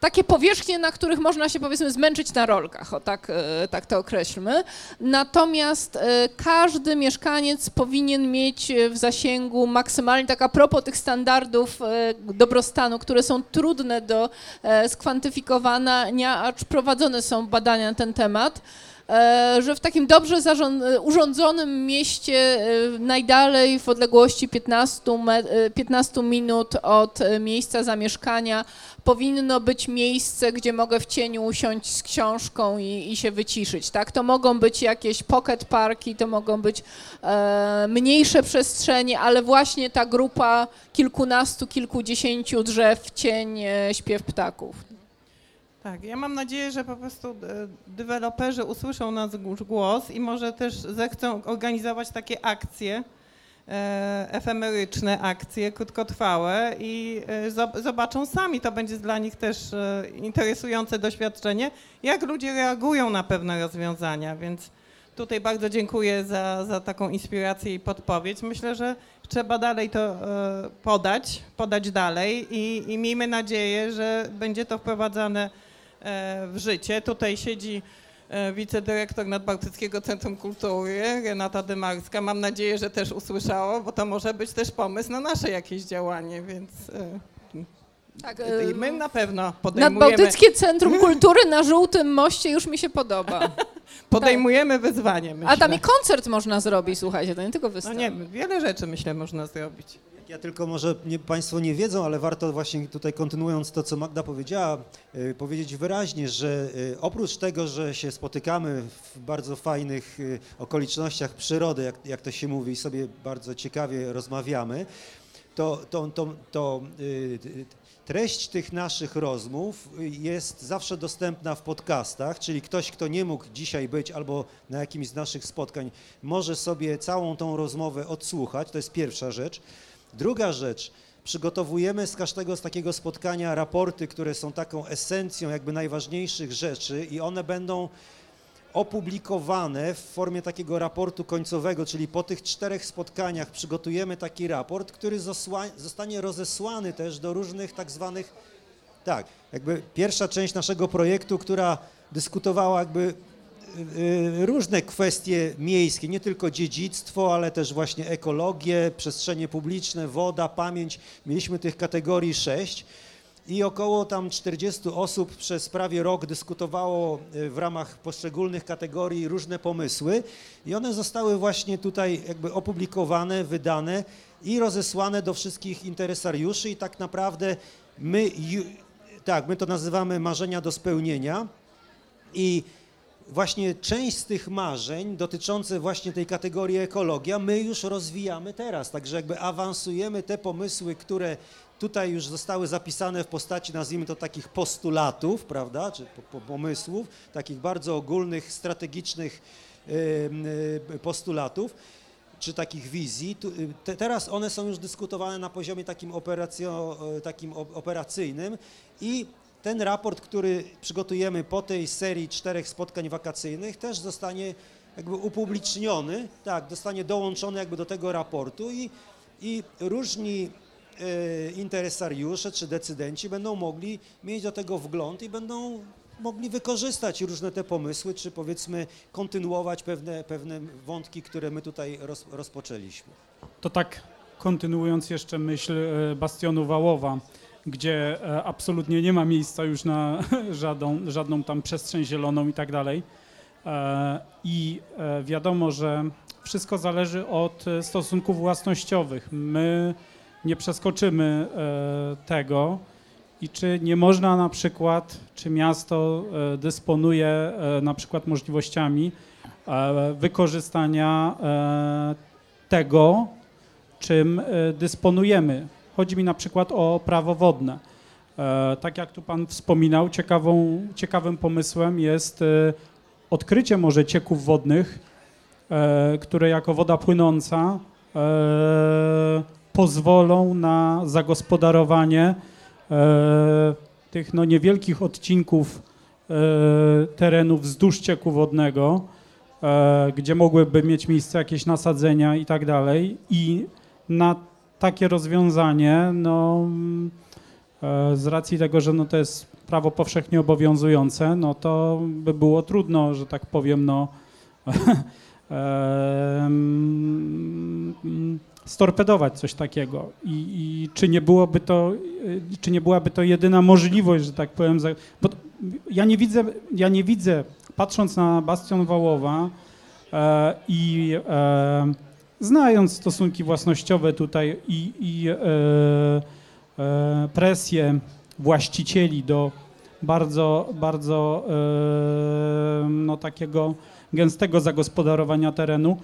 takie powierzchnie, na których można się powiedzmy zmęczyć na rolkach, o tak, e, tak to określmy. Natomiast e, każdy mieszkaniec powinien mieć w zasięgu maksymalnie, tak a propos tych standardów e, dobrostanu, które są trudne do skwantyfikowania, acz prowadzone są badania na ten temat, że w takim dobrze urządzonym mieście najdalej w odległości 15, 15 minut od miejsca zamieszkania powinno być miejsce, gdzie mogę w cieniu usiąść z książką i, i się wyciszyć, tak? To mogą być jakieś pocket parki, to mogą być e, mniejsze przestrzenie, ale właśnie ta grupa kilkunastu, kilkudziesięciu drzew, cień, e, śpiew ptaków. Tak, ja mam nadzieję, że po prostu e, deweloperzy usłyszą nasz głos i może też zechcą organizować takie akcje, E, efemeryczne akcje, krótkotrwałe i e, zobaczą sami, to będzie dla nich też interesujące doświadczenie, jak ludzie reagują na pewne rozwiązania, więc tutaj bardzo dziękuję za, za taką inspirację i podpowiedź. Myślę, że trzeba dalej to podać, podać dalej i, i miejmy nadzieję, że będzie to wprowadzane w życie. Tutaj siedzi E, wicedyrektor Nadbałtyckiego Centrum Kultury, Renata Dymarska. Mam nadzieję, że też usłyszało, bo to może być też pomysł na nasze jakieś działanie, więc e, tak, i my na pewno podejmujemy... Nadbałtyckie Centrum Kultury na Żółtym Moście już mi się podoba. podejmujemy tak. wyzwanie, myślę. A tam i koncert można zrobić, słuchajcie, to nie tylko występ. No nie, wiele rzeczy myślę można zrobić. Ja tylko może nie, Państwo nie wiedzą, ale warto właśnie tutaj kontynuując to, co Magda powiedziała, y, powiedzieć wyraźnie, że y, oprócz tego, że się spotykamy w bardzo fajnych y, okolicznościach przyrody, jak, jak to się mówi, i sobie bardzo ciekawie rozmawiamy, to, to, to, to treść tych naszych rozmów jest zawsze dostępna w podcastach, czyli ktoś, kto nie mógł dzisiaj być albo na jakimś z naszych spotkań, może sobie całą tą rozmowę odsłuchać, to jest pierwsza rzecz. Druga rzecz, przygotowujemy z każdego z takiego spotkania raporty, które są taką esencją jakby najważniejszych rzeczy i one będą opublikowane w formie takiego raportu końcowego, czyli po tych czterech spotkaniach przygotujemy taki raport, który zostanie rozesłany też do różnych tak zwanych, tak, jakby pierwsza część naszego projektu, która dyskutowała jakby y, y, różne kwestie miejskie, nie tylko dziedzictwo, ale też właśnie ekologię, przestrzenie publiczne, woda, pamięć. Mieliśmy tych kategorii sześć i około tam 40 osób przez prawie rok dyskutowało y, w ramach poszczególnych kategorii różne pomysły. I one zostały właśnie tutaj jakby opublikowane, wydane i rozesłane do wszystkich interesariuszy. I tak naprawdę my, tak, my to nazywamy marzenia do spełnienia. I właśnie część z tych marzeń dotyczące właśnie tej kategorii ekologia my już rozwijamy teraz, także jakby awansujemy te pomysły, które tutaj już zostały zapisane w postaci, nazwijmy to takich postulatów, prawda, czy pomysłów, takich bardzo ogólnych, strategicznych postulatów, czy takich wizji. Te, teraz one są już dyskutowane na poziomie takim, operacjo, takim operacyjnym i ten raport, który przygotujemy po tej serii czterech spotkań wakacyjnych też zostanie jakby upubliczniony, tak, zostanie dołączony jakby do tego raportu i, i różni interesariusze czy decydenci będą mogli mieć do tego wgląd i będą mogli wykorzystać różne te pomysły, czy powiedzmy kontynuować pewne, pewne wątki, które my tutaj roz, rozpoczęliśmy. To tak kontynuując jeszcze myśl e, Bastionu Wałowa, gdzie e, absolutnie nie ma miejsca już na żadną, żadną tam przestrzeń zieloną i tak dalej. E, I wiadomo, że wszystko zależy od stosunków własnościowych. My nie przeskoczymy tego i czy nie można na przykład, czy miasto dysponuje na przykład możliwościami wykorzystania tego, czym dysponujemy Chodzi mi na przykład o prawo wodne. E, tak jak tu Pan wspominał, ciekawą, ciekawym pomysłem jest e, odkrycie może cieków wodnych, e, które jako woda płynąca pozwolą na zagospodarowanie tych no, niewielkich odcinków terenu wzdłuż cieku wodnego, gdzie mogłyby mieć miejsce jakieś nasadzenia i tak dalej. I na takie rozwiązanie, no, e, z racji tego, że no, to jest prawo powszechnie obowiązujące, no to by było trudno, że tak powiem, no, storpedować coś takiego. I, I, czy nie byłoby to, czy nie byłaby to jedyna możliwość, że tak powiem, bo ja nie widzę, ja nie widzę, patrząc na Bastion Wałowa e, i e, znając stosunki własnościowe tutaj i, i e, e, presję właścicieli do bardzo, bardzo e, no, takiego gęstego zagospodarowania terenu,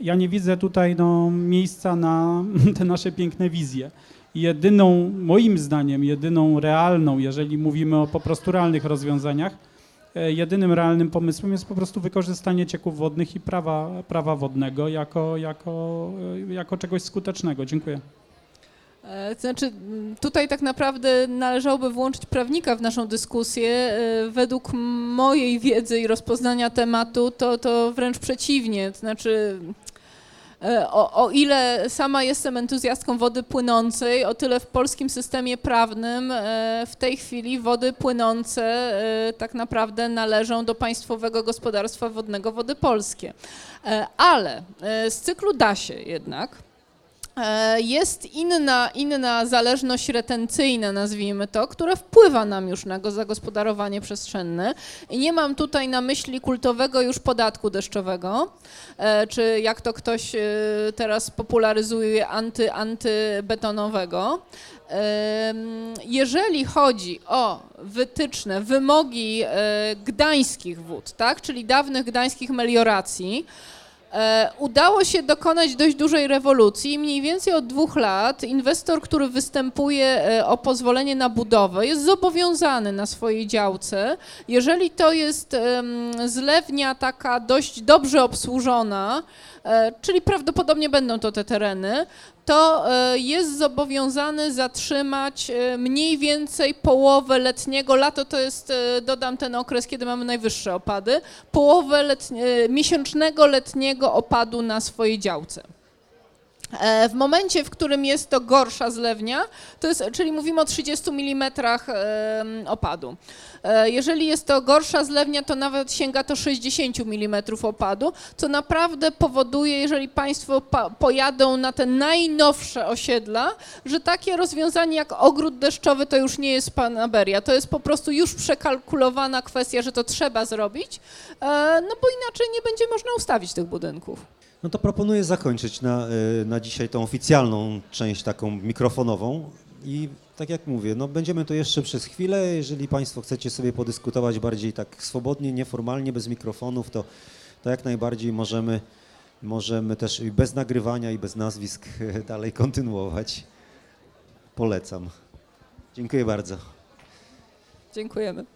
ja nie widzę tutaj no, miejsca na te nasze piękne wizje. Jedyną, moim zdaniem, jedyną realną, jeżeli mówimy o po prostu realnych rozwiązaniach, E, jedynym realnym pomysłem jest po prostu wykorzystanie cieków wodnych i prawa, prawa wodnego jako, jako, e, jako czegoś skutecznego. Dziękuję. E, znaczy, tutaj tak naprawdę należałoby włączyć prawnika w naszą dyskusję. Według mojej wiedzy i rozpoznania tematu, to, to wręcz przeciwnie. Znaczy, E, o, o, ile sama jestem entuzjastką wody płynącej, o tyle w polskim systemie prawnym e, w tej chwili wody płynące e, tak naprawdę należą do Państwowego Gospodarstwa Wodnego Wody Polskie. Ale z cyklu da się jednak. E, jest inna, inna zależność retencyjna, nazwijmy to, która wpływa nam już na zagospodarowanie przestrzenne. I nie mam tutaj na myśli kultowego już podatku deszczowego, e, czy jak to ktoś e, teraz popularyzuje, anty, antybetonowego. Jeżeli chodzi o wytyczne, wymogi gdańskich wód, tak, czyli dawnych gdańskich melioracji, udało się dokonać dość dużej rewolucji. Mniej więcej od dwóch lat inwestor, który występuje e, o pozwolenie na budowę, jest zobowiązany na swojej działce. Jeżeli to jest zlewnia taka dość dobrze obsłużona, e, czyli prawdopodobnie będą to te tereny, to e, jest zobowiązany zatrzymać e, mniej więcej połowę letniego, lato to jest, e, dodam ten okres, kiedy mamy najwyższe opady, połowę letnie, e, miesięcznego letniego opadu na swojej działce. E, W momencie, w którym jest to gorsza zlewnia, to jest, czyli mówimy o 30 mm opadu. E, Jeżeli jest to gorsza zlewnia, to nawet sięga to 60 mm opadu, co naprawdę powoduje, jeżeli Państwo pa- pojadą na te najnowsze osiedla, że takie rozwiązanie jak ogród deszczowy to już nie jest panaberia. To jest po prostu już przekalkulowana kwestia, że to trzeba zrobić, e, no bo inaczej nie będzie można ustawić tych budynków. No to proponuję zakończyć na, y, na dzisiaj tą oficjalną część taką mikrofonową i tak jak mówię, no będziemy tu jeszcze przez chwilę, jeżeli Państwo chcecie sobie podyskutować bardziej tak swobodnie, nieformalnie, bez mikrofonów, to, to jak najbardziej możemy, możemy też i bez nagrywania i bez nazwisk dalej kontynuować. Polecam. Dziękuję bardzo. Dziękujemy.